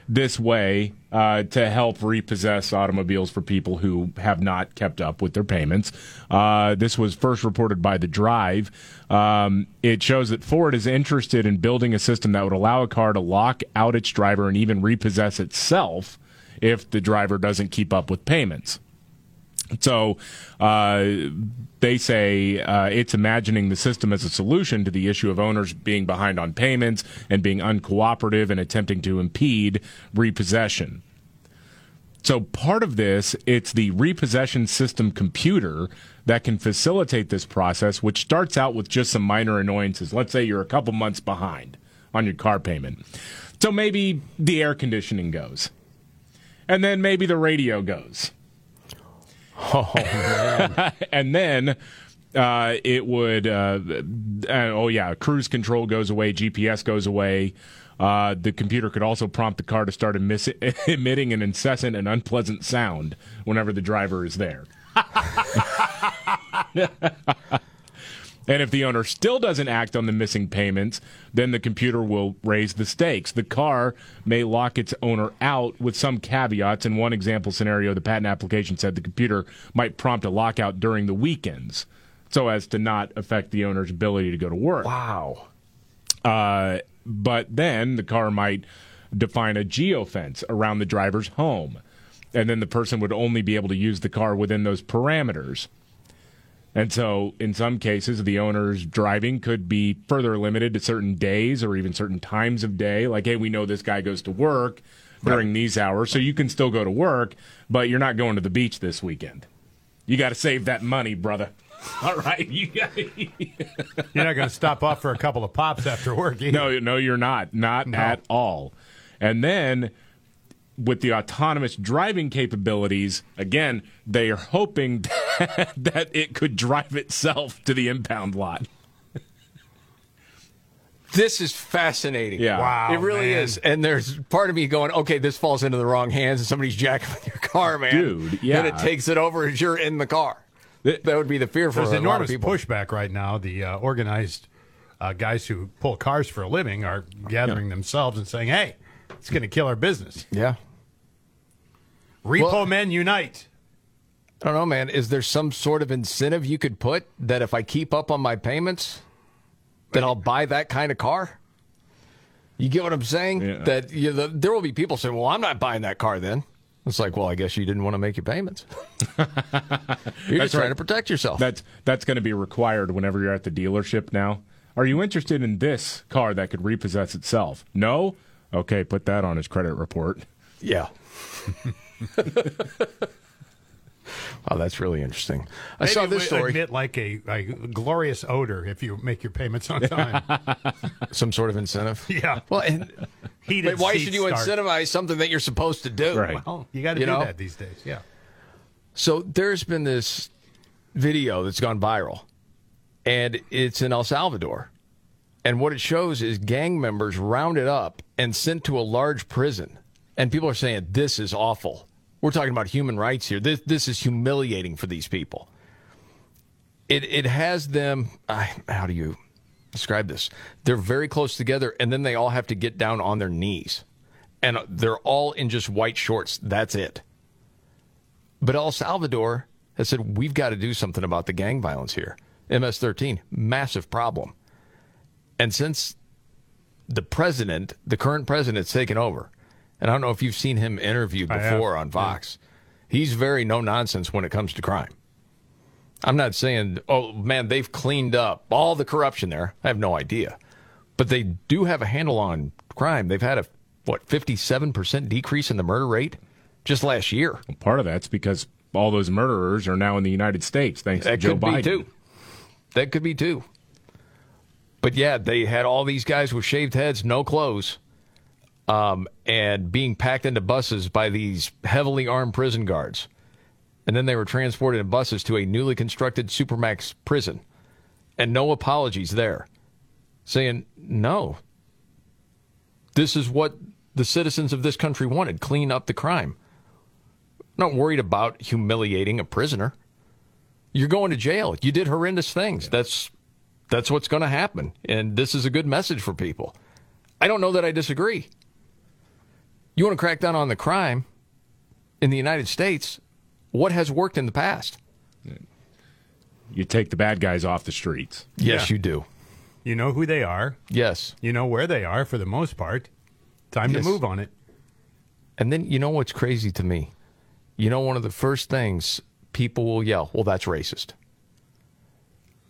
this way uh, to help repossess automobiles for people who have not kept up with their payments. Uh, this was first reported by The Drive. Um, it shows that Ford is interested in building a system that would allow a car to lock out its driver and even repossess itself if the driver doesn't keep up with payments. So uh, they say uh, it's imagining the system as a solution to the issue of owners being behind on payments and being uncooperative and attempting to impede repossession. So part of this, it's the repossession system computer that can facilitate this process, which starts out with just some minor annoyances. Let's say you're a couple months behind on your car payment. So maybe the air conditioning goes. And then maybe the radio goes. Oh, man. and then uh, it would, uh, uh, oh, yeah, cruise control goes away, GPS goes away. Uh, the computer could also prompt the car to start emitting an incessant and unpleasant sound whenever the driver is there. And if the owner still doesn't act on the missing payments, then the computer will raise the stakes. The car may lock its owner out with some caveats. In one example scenario, the patent application said the computer might prompt a lockout during the weekends so as to not affect the owner's ability to go to work. Wow. Uh, but then the car might define a geofence around the driver's home. And then the person would only be able to use the car within those parameters. And so, in some cases, the owner's driving could be further limited to certain days or even certain times of day. Like, hey, we know this guy goes to work during these hours, so you can still go to work, but you're not going to the beach this weekend. You got to save that money, brother. All right, you. You're not going to stop off for a couple of pops after work. Either. No, no, you're not. Not at all. And then with the autonomous driving capabilities, again, they are hoping that, that it could drive itself to the impound lot. This is fascinating. Yeah. Wow, It really man. is. And there's part of me going, okay, this falls into the wrong hands and somebody's jacking with your car, man. Dude, yeah. And it takes it over as you're in the car. that would be the fear for There's a lot of enormous people. pushback right now. The uh, organized uh, guys who pull cars for a living are gathering themselves and saying, "Hey, it's going to kill our business." Yeah. Repo Well- men unite. I don't know, man. Is there some sort of incentive you could put that if I keep up on my payments, then I'll buy that kind of car? You get what I'm saying? That you the, there will be people saying, "Well, I'm not buying that car." Then it's like, well, I guess you didn't want to make your payments. You're That's just trying right. to protect yourself. That's that's going to be required whenever you're at the dealership now. Are you interested in this car that could repossess itself? No? Okay, put that on his credit report. Yeah. oh, that's really interesting. I Maybe saw this story. Emit like a, a glorious odor if you make your payments on time. Some sort of incentive. yeah. Well, and Heated but why should you start. incentivize something that you're supposed to do? Well, you got to do know? that these days. Yeah. So there's been this video that's gone viral, and it's in El Salvador. And what it shows is gang members rounded up and sent to a large prison. And people are saying, this is awful. We're talking about human rights here. This, this is humiliating for these people. It, it has them, how do you describe this? They're very close together, and then they all have to get down on their knees. And they're all in just white shorts. That's it. But El Salvador has said, we've got to do something about the gang violence here. MS 13, massive problem. And since the president, the current president's taken over, and I don't know if you've seen him interviewed before on Fox, he's very no nonsense when it comes to crime. I'm not saying, oh man, they've cleaned up all the corruption there. I have no idea, but they do have a handle on crime. They've had a what 57 percent decrease in the murder rate just last year. Part of that's because all those murderers are now in the United States, thanks That to Joe could Biden. be too. That could be too. But yeah, they had all these guys with shaved heads, no clothes, um, and being packed into buses by these heavily armed prison guards. And then they were transported in buses to a newly constructed Supermax prison. And no apologies there, saying, no, this is what the citizens of this country wanted clean up the crime. Not worried about humiliating a prisoner. You're going to jail. You did horrendous things. That's that's what's going to happen. And this is a good message for people. I don't know that I disagree. You want to crack down on the crime in the United States? What has worked in the past? You take the bad guys off the streets. Yes, you do. You know who they are. Yes. You know where they are for the most part. Time Yes. to move on it. And then you know what's crazy to me? You know, one of the first things people will yell, well, that's racist.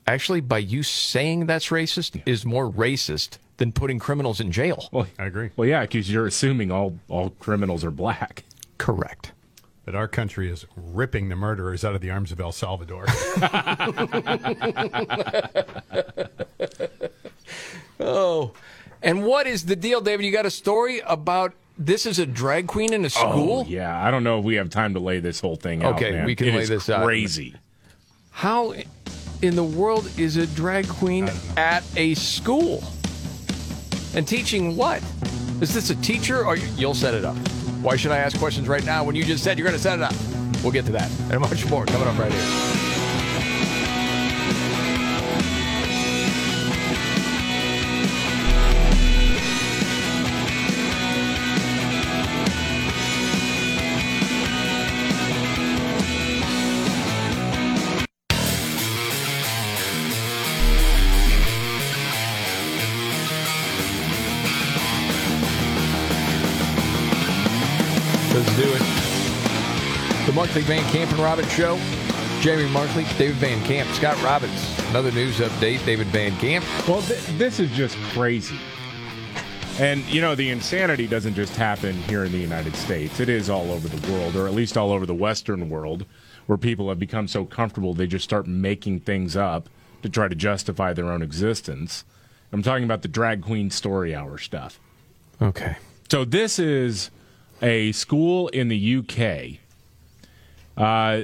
Actually, by you saying that's racist is more racist than putting criminals in jail. Well, I agree. Well, yeah, because you're assuming all all criminals are black. Correct. But our country is ripping the murderers out of the arms of El Salvador. oh. And what is the deal, David? You got a story about this is a drag queen in a oh, school? Oh, yeah, I don't know if we have time to lay this whole thing out. Okay, we can It lay is this out. Crazy. How in the world is a drag queen at a school? And teaching what? Is this a teacher or you'll set it up? Why should I ask questions right now when you just said you're going to set it up? We'll get to that and much more coming up right here. Markley Van Camp and Robbins Show. Jamie Markley, David Van Camp, Scott Robbins. Another news update, David Van Camp. Well, th- this is just crazy. And, you know, the insanity doesn't just happen here in the United States. It is all over the world, or at least all over the Western world, where people have become so comfortable they just start making things up to try to justify their own existence. I'm talking about the drag queen story hour stuff. Okay. So this is a school in the UK. Uh,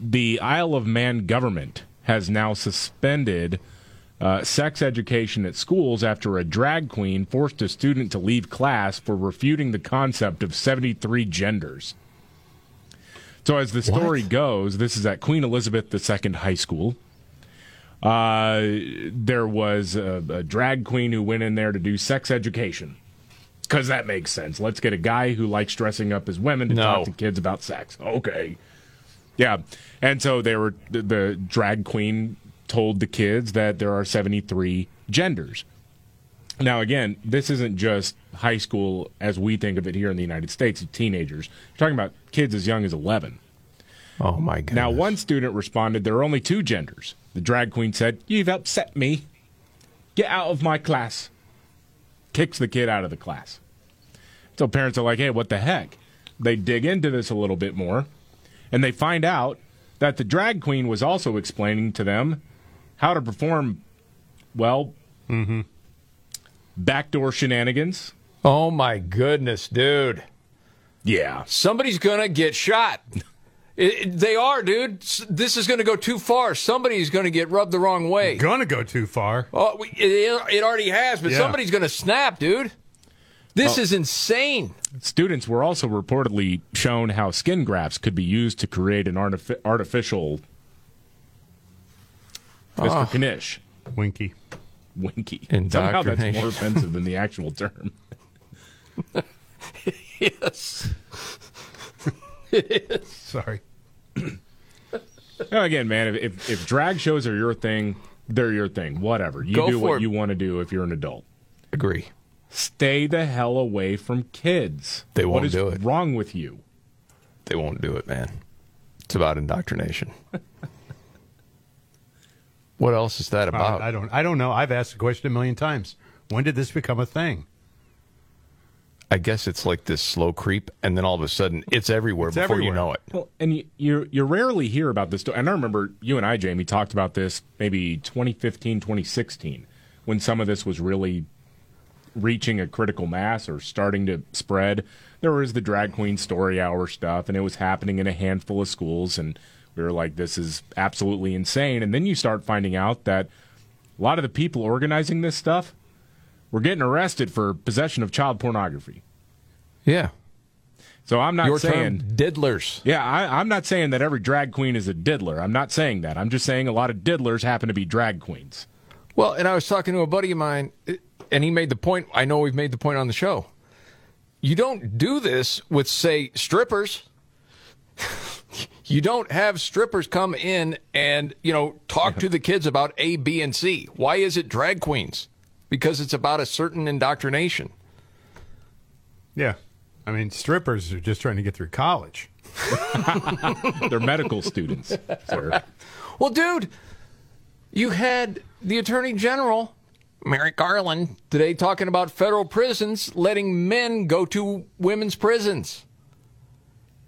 the Isle of Man government has now suspended uh, sex education at schools after a drag queen forced a student to leave class for refuting the concept of 73 genders. So, as the story goes, this is at Queen Elizabeth II High School. Uh, there was a, a drag queen who went in there to do sex education because that makes sense. Let's get a guy who likes dressing up as women to No. talk to kids about sex. Okay. Yeah. And so they were the, the drag queen told the kids that there are 73 genders. Now again, this isn't just high school as we think of it here in the United States, teenagers. You're talking about kids as young as 11. Oh my god. Now one student responded there are only two genders. The drag queen said, "You've upset me. Get out of my class." Kicks the kid out of the class. So parents are like, hey, what the heck? They dig into this a little bit more, and they find out that the drag queen was also explaining to them how to perform, well, mm-hmm. backdoor shenanigans. Oh my goodness, dude. Yeah. Somebody's going to get shot. It- it- they are, dude. This is going to go too far. Somebody's going to get rubbed the wrong way. Gonna go too far. Oh, we- it, it already has, but Yeah. somebody's going to snap, dude. This Oh. is insane. Students were also reportedly shown how skin grafts could be used to create an artifi- artificial. Mr. Oh. Ah. Knish. Winky. Winky. Somehow that's more offensive than the actual term. yes. it is. Sorry. Now, again, man, if, if if drag shows are your thing, they're your thing. Whatever. You Go do what it. you want to do if you're an adult. Agree. Stay the hell away from kids. They won't is do it. What's wrong with you? They won't do it, man. It's about indoctrination. What else is that uh, about? I don't. I don't know. I've asked the question a million times. When did this become a thing? I guess it's like this slow creep, and then all of a sudden it's everywhere It's before you know it. Well, and you, you you rarely hear about this. And I remember you and I, Jamie, talked about this maybe 2015, 2016, when some of this was really reaching a critical mass or starting to spread. There was the drag queen story hour stuff, and it was happening in a handful of schools, and we were like, "This is absolutely insane." And then you start finding out that a lot of the people organizing this stuff were getting arrested for possession of child pornography. Yeah. So I'm not Your saying term, diddlers. Yeah, I, I'm not saying that every drag queen is a diddler. I'm not saying that. I'm just saying a lot of diddlers happen to be drag queens. Well, and I was talking to a buddy of mine, and he made the point. I know we've made the point on the show. You don't do this with, say, strippers. you don't have strippers come in and you know talk to the kids about A, B, and C. Why is it drag queens? Because it's about a certain indoctrination. Yeah. I mean, strippers are just trying to get through college. They're medical students, sir. Well, dude, you had the Attorney General, Merrick Garland, today talking about federal prisons letting men go to women's prisons.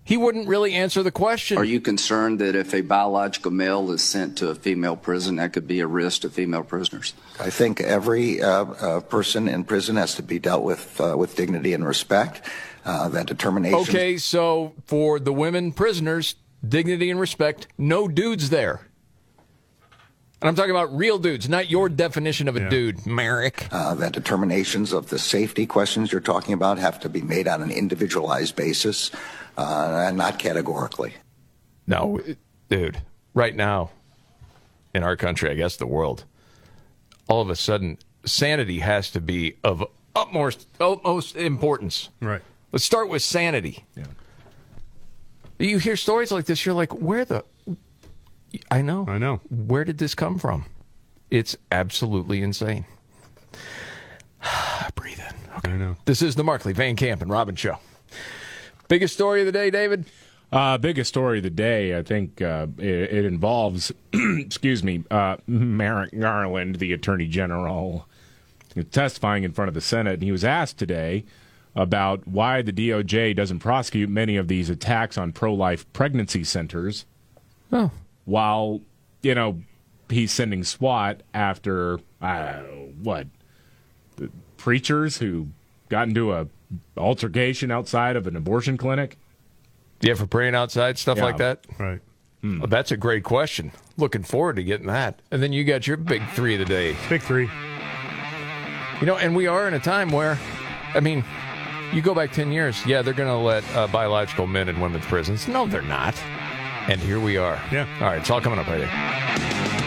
He wouldn't really answer the question. Are you concerned that if a biological male is sent to a female prison, that could be a risk to female prisoners? I think every uh, uh, person in prison has to be dealt with uh, with dignity and respect. Uh, that determination. Okay, so for the women prisoners, dignity and respect, no dudes there. And I'm talking about real dudes, not your definition of a dude, Merrick. Uh, that determinations of the safety questions you're talking about have to be made on an individualized basis uh, and not categorically. No, dude, right now in our country, I guess the world, all of a sudden, sanity has to be of utmost, utmost importance. Right. Let's start with sanity. Yeah. You hear stories like this, you're like, where the. I know. I know. Where did this come from? It's absolutely insane. Breathe in. Okay. I know. This is the Markley, Van Camp, and Robbins Show. Biggest story of the day, David? Uh, biggest story of the day, I think uh, it, it involves, excuse me, uh, Merrick Garland, the Attorney General, testifying in front of the Senate. And he was asked today about why the DOJ doesn't prosecute many of these attacks on pro life pregnancy centers. Oh. While, you know, he's sending SWAT after, I what, the preachers who got into a altercation outside of an abortion clinic? Yeah, for praying outside, stuff Yeah. like that? Right. Well, that's a great question. Looking forward to getting that. And then you got your big three of the day. Big three. You know, and we are in a time where, I mean, you go back 10 years, yeah, they're going to let uh, biological men in women's prisons. No, they're not. And here we are. Yeah. All right, it's all coming up right here.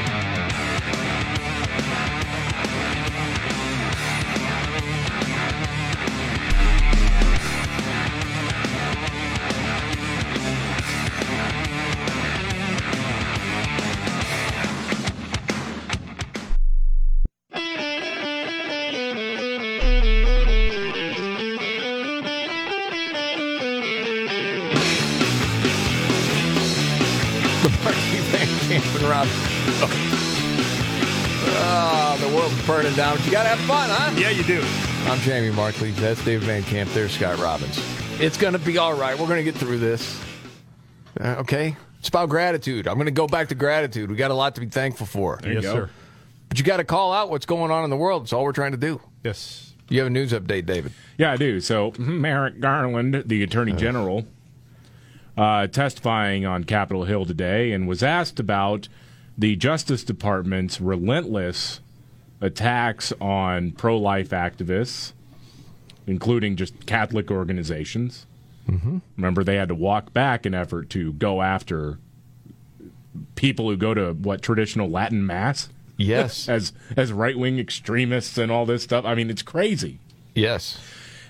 You got to have fun, huh? Yeah, you do. I'm Jamie Markley. That's David Van Camp. There's Scott Robbins. It's going to be all right. We're going to get through this. Uh, okay? It's about gratitude. I'm going to go back to gratitude. We got a lot to be thankful for. There you Yes, go. sir. But you got to call out what's going on in the world. It's all we're trying to do. Yes. You have a news update, David. Yeah, I do. So Merrick Garland, the Attorney General, uh, testifying on Capitol Hill today, and was asked about the Justice Department's relentless attacks on pro-life activists, including just Catholic organizations. Mm-hmm. Remember, they had to walk back an effort to go after people who go to what traditional Latin mass. Yes, as as right wing extremists and all this stuff. I mean, it's crazy. Yes.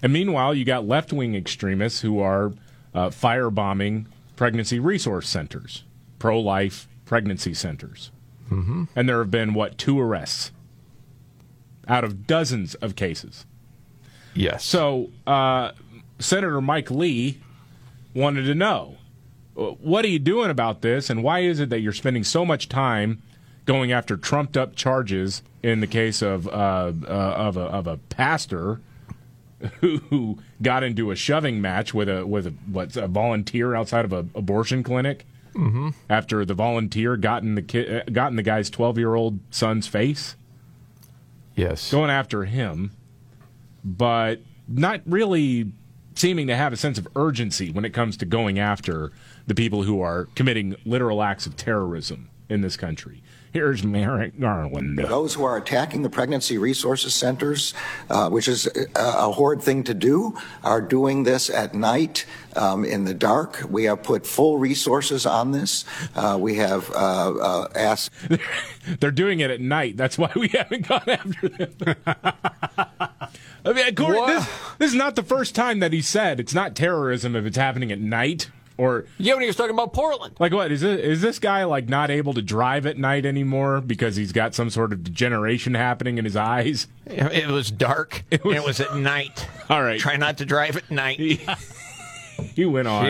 And meanwhile, you got left wing extremists who are uh, firebombing pregnancy resource centers, pro life pregnancy centers. Mm-hmm. And there have been, what, two arrests out of dozens of cases. Yes. So uh, Senator Mike Lee wanted to know what are you doing about this, and why is it that you're spending so much time going after trumped up charges in the case of uh, uh, of a of a pastor who, got into a shoving match with a with a what's a volunteer outside of an abortion clinic. Mhm. After the volunteer got in the ki- uh, got in the guy's twelve year old son's face. Yes, going after him, but not really seeming to have a sense of urgency when it comes to going after the people who are committing literal acts of terrorism in this country. Here's Merrick Garland. Those who are attacking the pregnancy resources centers, uh, which is a, a horrid thing to do, are doing this at night um, in the dark. We have put full resources on this. Uh, we have uh, uh, asked. They're doing it at night. That's why we haven't gone after them. I mean, Corey, this, this is not the first time that he said it's not terrorism if it's happening at night. Or yeah, when he was talking about Portland. Like what is this? Is this guy like not able to drive at night anymore because he's got some sort of degeneration happening in his eyes? It was dark. It was, and it was at night. All right. Try not to drive at night. he went on.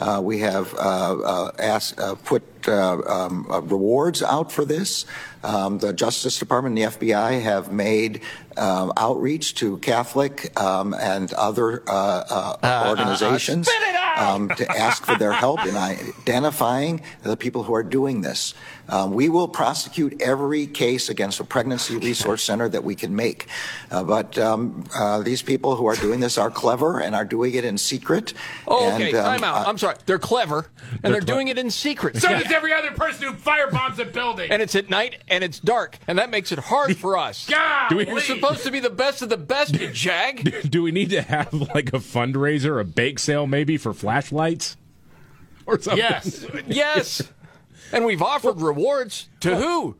Uh, we have uh, uh, asked, uh, put uh, um, uh, rewards out for this. Um, the Justice Department and the FBI have made um, outreach to Catholic um, and other uh, uh, organizations um, to ask for their help in identifying the people who are doing this. Um, we will prosecute every case against a pregnancy resource center that we can make. Uh, but um, uh, these people who are doing this are clever and are doing it in secret. Oh, and, okay. um, Time out. uh, I'm sorry. They're clever, and they're, doing it in secret. So does every other person who firebombs a building. and it's at night and it's dark, and that makes it hard for us. God, We're supposed to be the best of the best, you jag. Do we need to have like a fundraiser, a bake sale maybe for flashlights? Or something? Yes, yes. And we've offered rewards to who?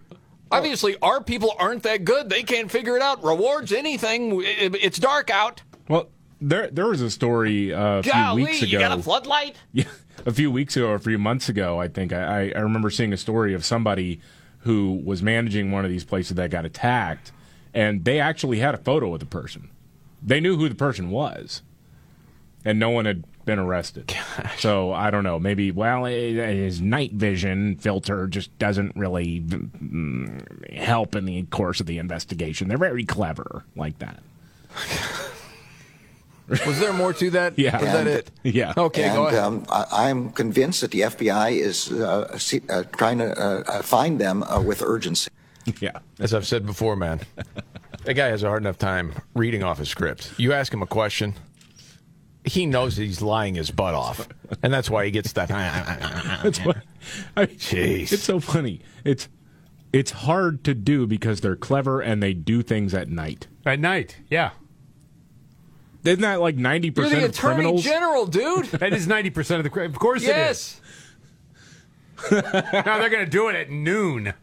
Obviously, our people aren't that good. They can't figure it out. Rewards anything. It's dark out. Well, there there was a story uh, a few Golly, weeks ago. you got a floodlight? Yeah, a few weeks ago or a few months ago, I think I, I remember seeing a story of somebody who was managing one of these places that got attacked, and they actually had a photo of the person. They knew who the person was, and no one had been arrested. So I don't know. Maybe well, eh, his night vision filter just doesn't really mm, help in the course of the investigation. They're very clever like that. Was there more to that? Yeah. Was that it? Yeah. Okay, and, go ahead. Um, I, I'm convinced that the FBI is uh, see, uh, trying to uh, uh, find them uh, with urgency. Yeah. As I've said before, man, that guy has a hard enough time reading off his script. You ask him a question, he knows he's lying his butt off, and that's why he gets that. That's why. I, Jeez. It's so funny. It's it's hard to do because they're clever and they do things at night. At night, yeah. Isn't that like ninety percent of attorney criminals? general, dude. That is 90% of the crime. Of course yes. it is. Now they're going to do it at noon.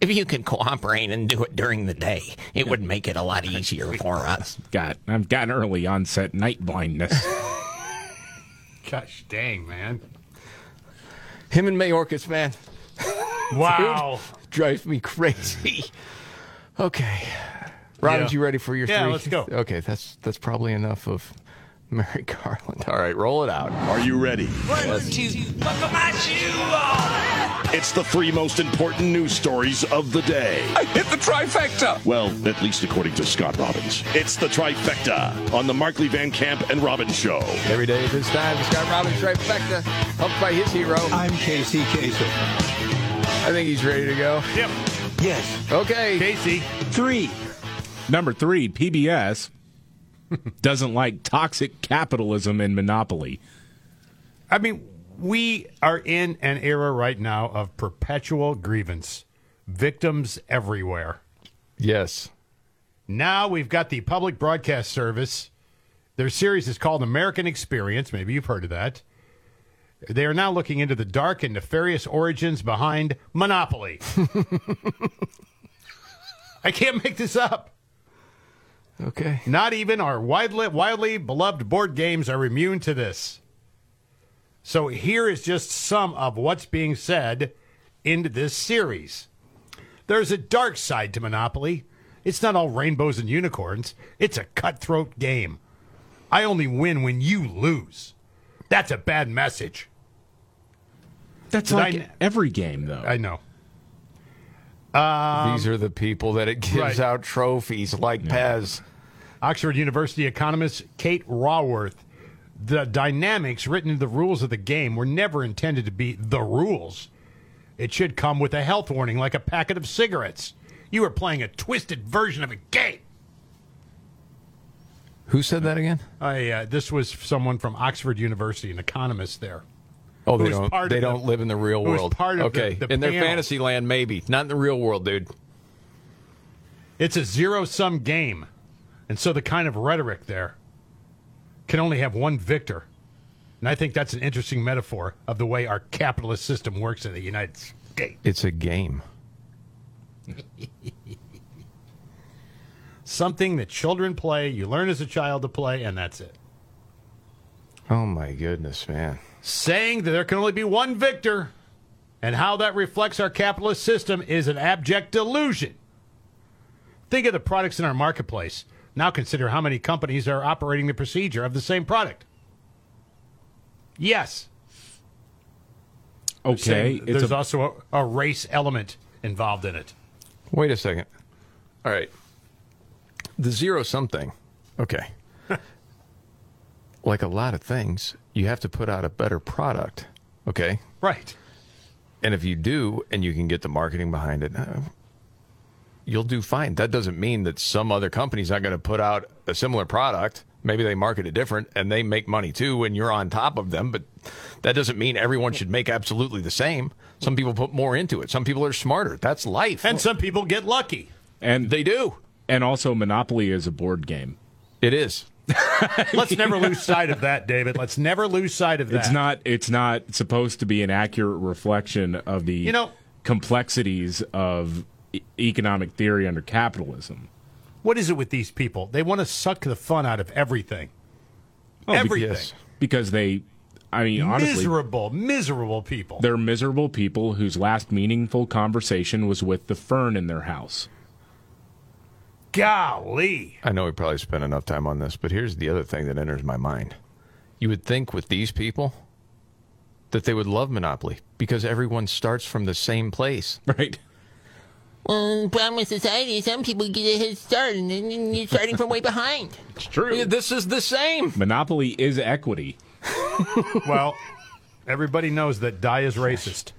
If you could cooperate and do it during the day, it would make it a lot easier for us. Got I've got early onset night blindness. Gosh dang, man. Him and Mayorkas, man. Wow. Dude, drives me crazy. Okay. Robbins, Yeah. you ready for your Yeah, three? let's go. Okay, that's that's probably enough of Merrick Garland. All right, roll it out. Are you ready? One, two, buckle my shoe on. It's the three most important news stories of the day. I hit the trifecta. Well, at least according to Scott Robbins. It's the trifecta on the Markley Van Camp and Robbins Show. Every day at this time, Scott Robbins trifecta, helped by his hero. I'm Casey Kasem. I think he's ready to go. Yep. Yes. Okay. Casey. Three. Number three, PBS doesn't like toxic capitalism and monopoly. I mean, we are in an era right now of perpetual grievance, victims everywhere. Yes. Now we've got the public broadcast service. Their series is called American Experience. Maybe you've heard of that. They are now looking into the dark and nefarious origins behind Monopoly. I can't make this up. Okay. Not even our widely, wildly beloved board games are immune to this. So here is just some of what's being said in this series. There's a dark side to Monopoly. It's not all rainbows and unicorns. It's a cutthroat game. I only win when you lose. That's a bad message. That's Did like I- every game, though. I know. Um, These are the people that it gives right. out trophies like Pez. Oxford University economist Kate Raworth. The dynamics written into the rules of the game were never intended to be the rules. It should come with a health warning like a packet of cigarettes. You are playing a twisted version of a game. Who said that again? I, uh, this was someone from Oxford University, an economist there. Oh, they don't. They don't live in the real world. part of the- okay, the in their panel. fantasy land, maybe not in the real world, dude. It's a zero sum game. And so the kind of rhetoric there can only have one victor. And I think that's an interesting metaphor of the way our capitalist system works in the United States. It's a game. Something that children play, you learn as a child to play, and that's it. Oh my goodness, man. Saying that there can only be one victor and how that reflects our capitalist system is an abject delusion. Think of the products in our marketplace. Now consider how many companies are operating the procedure of the same product. Yes. Okay, there's a- also a, a race element involved in it. Wait a second. All right. The zero something. Okay. like a lot of things, you have to put out a better product. Okay. Right. And if you do, and you can get the marketing behind it, uh, you'll do fine. That doesn't mean that some other company's not going to put out a similar product. Maybe they market it different and they make money too, and you're on top of them. But that doesn't mean everyone should make absolutely the same. Some people put more into it. Some people are smarter. That's life. And some people get lucky. And they do. And also, Monopoly is a board game. It is. Let's never lose sight of that, David. Let's never lose sight of that. It's not. It's not supposed to be an accurate reflection of the You know- complexities of e- economic theory under capitalism. What is it with these people? They want to suck the fun out of everything. Oh, everything. yes. because they. I mean, honestly, miserable, miserable people. they're miserable people whose last meaningful conversation was with the fern in their house. Golly. I know we probably spent enough time on this, but here's the other thing that enters my mind. You would think with these people that they would love Monopoly because everyone starts from the same place. Right. Well, the problem with society is some people get a head start and then you're starting from way behind. It's true. This is the same. Monopoly is equity. well, everybody knows that die is racist.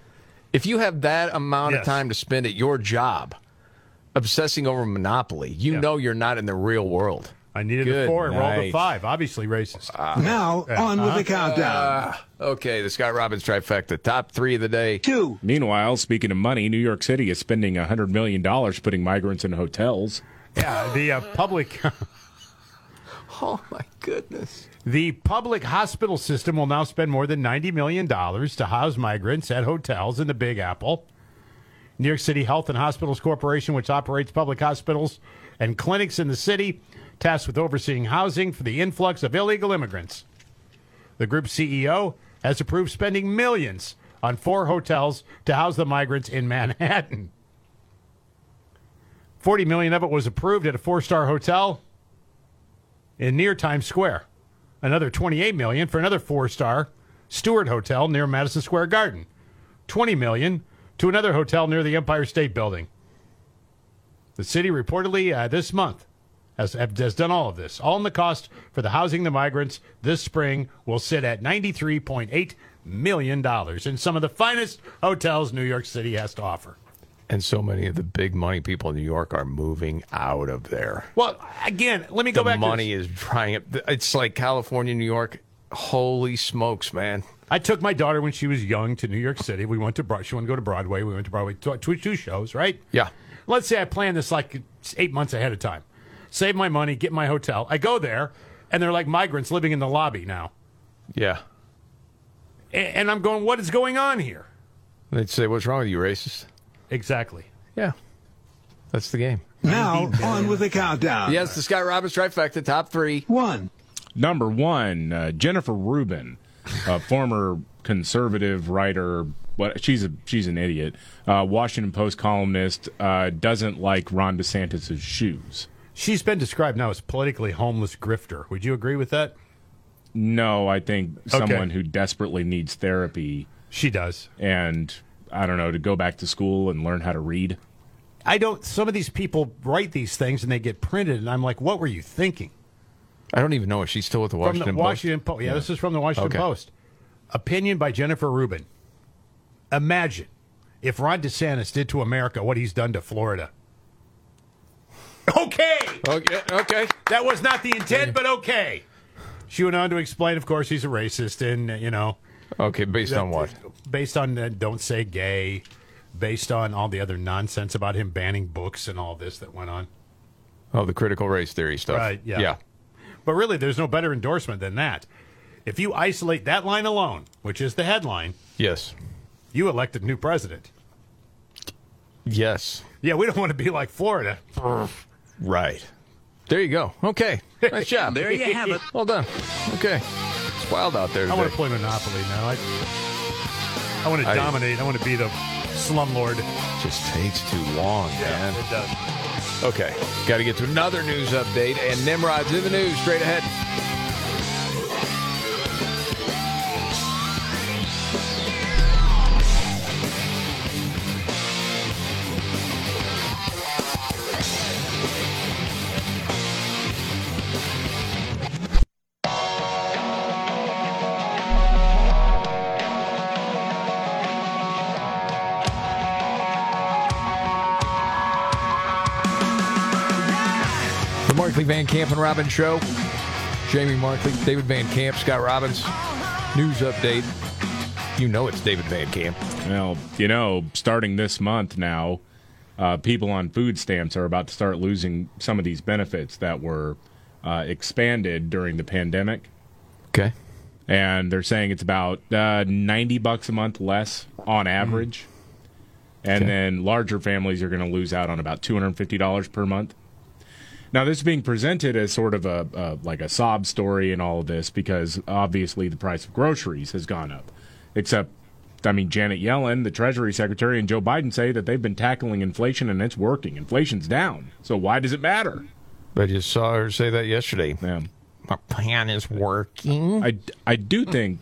If you have that amount Yes. of time to spend at your job obsessing over Monopoly, you know you're not in the real world. I needed Good a four and rolled a five. Obviously racist. Now, Yeah. on with the Uh-huh. countdown. okay, the Scott Robbins trifecta. Top three of the day. Two. Meanwhile, speaking of money, New York City is spending $100 million putting migrants in hotels. Yeah, the uh, public. oh my goodness. The public hospital system will now spend more than $90 million to house migrants at hotels in the Big Apple. New York City Health and Hospitals Corporation, which operates public hospitals and clinics in the city, tasked with overseeing housing for the influx of illegal immigrants. The group's CEO has approved spending millions on four hotels to house the migrants in Manhattan. 40 million of it was approved at a four-star hotel in near Times Square. Another 28 million for another four-star Stewart Hotel near Madison Square Garden. 20 million to another hotel near the Empire State Building. The city reportedly uh, this month has, has done all of this. All in the cost for the housing the migrants this spring will sit at $93.8 million in some of the finest hotels New York City has to offer. And so many of the big money people in New York are moving out of there. Well, again, let me go the back to money is drying up. It's like California, New York. Holy smokes, man! I took my daughter when she was young to New York City. We went to Broad. She wanted to go to Broadway. We went to Broadway. Two, two shows, right? Yeah. Let's say I planned this like eight months ahead of time. Save my money, get my hotel. I go there, and they're like migrants living in the lobby now. Yeah. A- And I'm going, what is going on here? They'd say, "What's wrong with you, racist?" Exactly. Yeah. That's the game. Now, on with the countdown. Yes, the Scott Robbins trifecta, top three. One. Number one, uh, Jennifer Rubin, a former conservative writer. What she's a she's an idiot. Uh, Washington Post columnist uh, doesn't like Ron DeSantis' shoes. She's been described now as politically homeless grifter. Would you agree with that? No, I think Okay. someone who desperately needs therapy. She does, and I don't know to go back to school and learn how to read. I don't. Some of these people write these things and they get printed, and I'm like, what were you thinking? I don't even know if she's still with the Washington from the Post. Washington Post. Yeah, this is from the Washington Okay. Post. Opinion by Jennifer Rubin. Imagine if Ron DeSantis did to America what he's done to Florida. Okay. Okay. Okay. That was not the intent, but okay. She went on to explain, of course, he's a racist, and uh, you know. Okay, based on what? Based on uh, don't say gay, based on all the other nonsense about him banning books and all this that went on. Oh, the critical race theory stuff. Right, yeah. Yeah. But really, there's no better endorsement than that. If you isolate that line alone, which is the headline, Yes. you elected new president. Yes. Yeah, we don't want to be like Florida. Right. There you go. Okay. Nice job. There you have it. Well done. Okay. It's wild out there I want to play Monopoly now. I, I want to I- dominate. I want to be the slumlord. just takes too long, man. It does. Okay. Got to get to another news update, and Nimrod's in the news straight ahead. Van Camp and Robbins Show. Jamie Markley, David Van Camp, Scott Robbins. News update. You know it's David Van Camp. Well, you know, starting this month now, uh, people on food stamps are about to start losing some of these benefits that were uh, expanded during the pandemic. Okay. And they're saying it's about uh, 90 bucks a month less on average. And then larger families are going to lose out on about $250 per month. Now, this is being presented as sort of a, a like a sob story in all of this because obviously the price of groceries has gone up. Except, I mean, Janet Yellen, the Treasury Secretary, and Joe Biden say that they've been tackling inflation and it's working. Inflation's down. So why does it matter? I just saw her say that yesterday. Yeah. My plan is working. I, I do think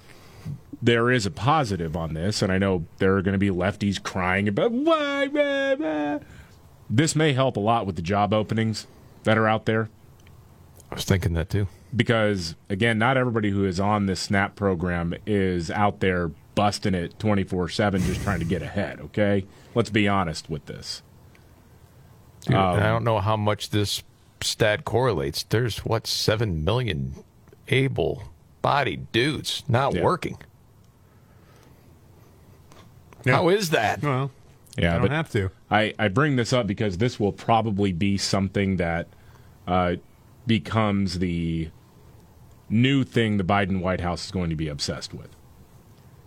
there is a positive on this, and I know there are going to be lefties crying about why. blah, blah." This may help a lot with the job openings that are out there. I was thinking that too. Because, again, not everybody who is on this SNAP program is out there busting it 24 7 just trying to get ahead, okay? Let's be honest with this. Dude, Um, I don't know how much this stat correlates. There's what seven million able-bodied dudes not Yeah. working. How is that? Well, Yeah, I don't but have to. I, I bring this up because this will probably be something that uh, becomes the new thing the Biden White House is going to be obsessed with.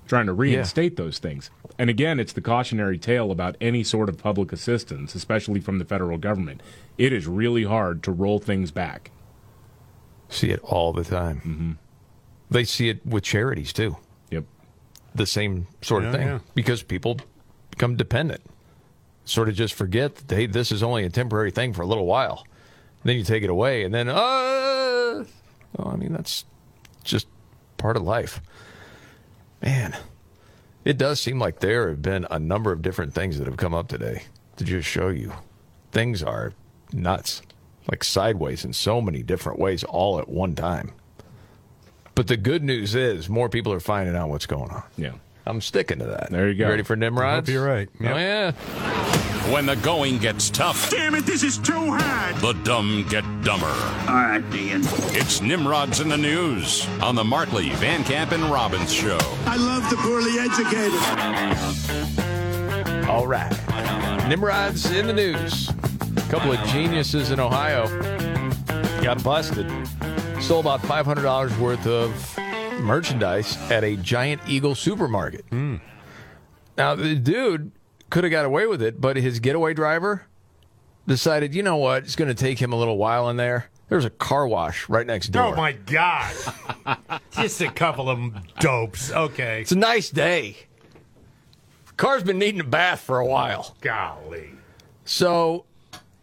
Trying to reinstate those things. And again, it's the cautionary tale about any sort of public assistance, especially from the federal government. It is really hard to roll things back. See it all the time. Mm-hmm. They see it with charities too. Yep. The same sort of Yeah, thing yeah. because people become dependent. Sort of just forget that hey, this is only a temporary thing for a little while. Then you take it away, and then uh, well, I mean that's just part of life. Man, it does seem like there have been a number of different things that have come up today to just show you things are nuts, like sideways in so many different ways all at one time. But the good news is more people are finding out what's going on. Yeah. I'm sticking to that. There you go. Ready for Nimrod? hope you're right. Oh, yeah. When the going gets tough, Damn it, this is too hard. the dumb get dumber. All right, Ian. It's Nimrod's in the news on the Markley, Van Camp, and Robbins show. I love the poorly educated. All right. Nimrod's in the news. A couple of geniuses in Ohio got busted. Stole about $500 worth of merchandise at a Giant Eagle supermarket. Hmm. Now, the dude could have got away with it, but his getaway driver decided, you know what, it's going to take him a little while in there. There's a car wash right next door. Oh my God! Just a couple of dopes. Okay. It's a nice day. Car's been needing a bath for a while. Golly. So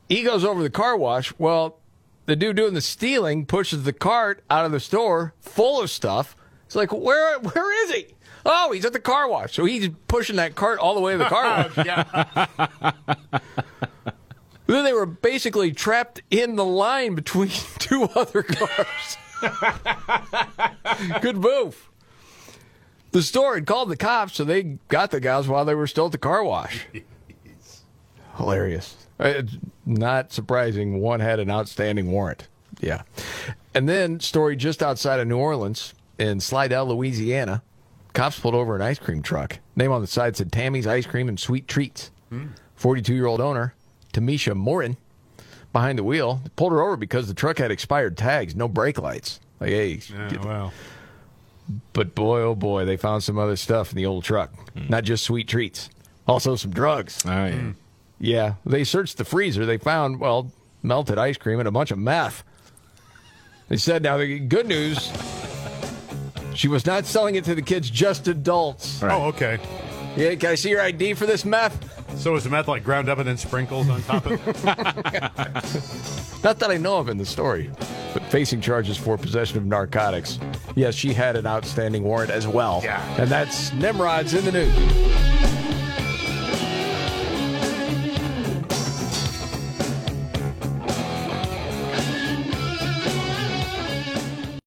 he goes over the car wash. Well, the dude doing the stealing pushes the cart out of the store full of stuff. It's like, where where is he? Oh, he's at the car wash. So he's pushing that cart all the way to the car wash. Then they were basically trapped in the line between two other cars. Good move. The store had called the cops, so they got the guys while they were still at the car wash. Hilarious. Uh, It's not surprising one had an outstanding warrant. Yeah. And then, story just outside of New Orleans in Slidell, Louisiana. Cops pulled over an ice cream truck. Name on the side said Tammy's Ice Cream and Sweet Treats. 42 year old owner, Tamisha Morin, behind the wheel. Pulled her over because the truck had expired tags, no brake lights. Like, hey, get- well. but boy, oh boy, they found some other stuff in the old truck. Hmm. Not just sweet treats, also some drugs. Oh, yeah. Hmm. Yeah, they searched the freezer. They found, well, melted ice cream and a bunch of meth. They said, now the good news, she was not selling it to the kids, just adults. Oh, okay. Yeah, can I see your ID for this meth? So is the meth like ground up and then sprinkles on top of it? Not that I know of in the story, but facing charges for possession of narcotics. Yes, she had an outstanding warrant as well. Yeah. And that's Nimrod's in the news.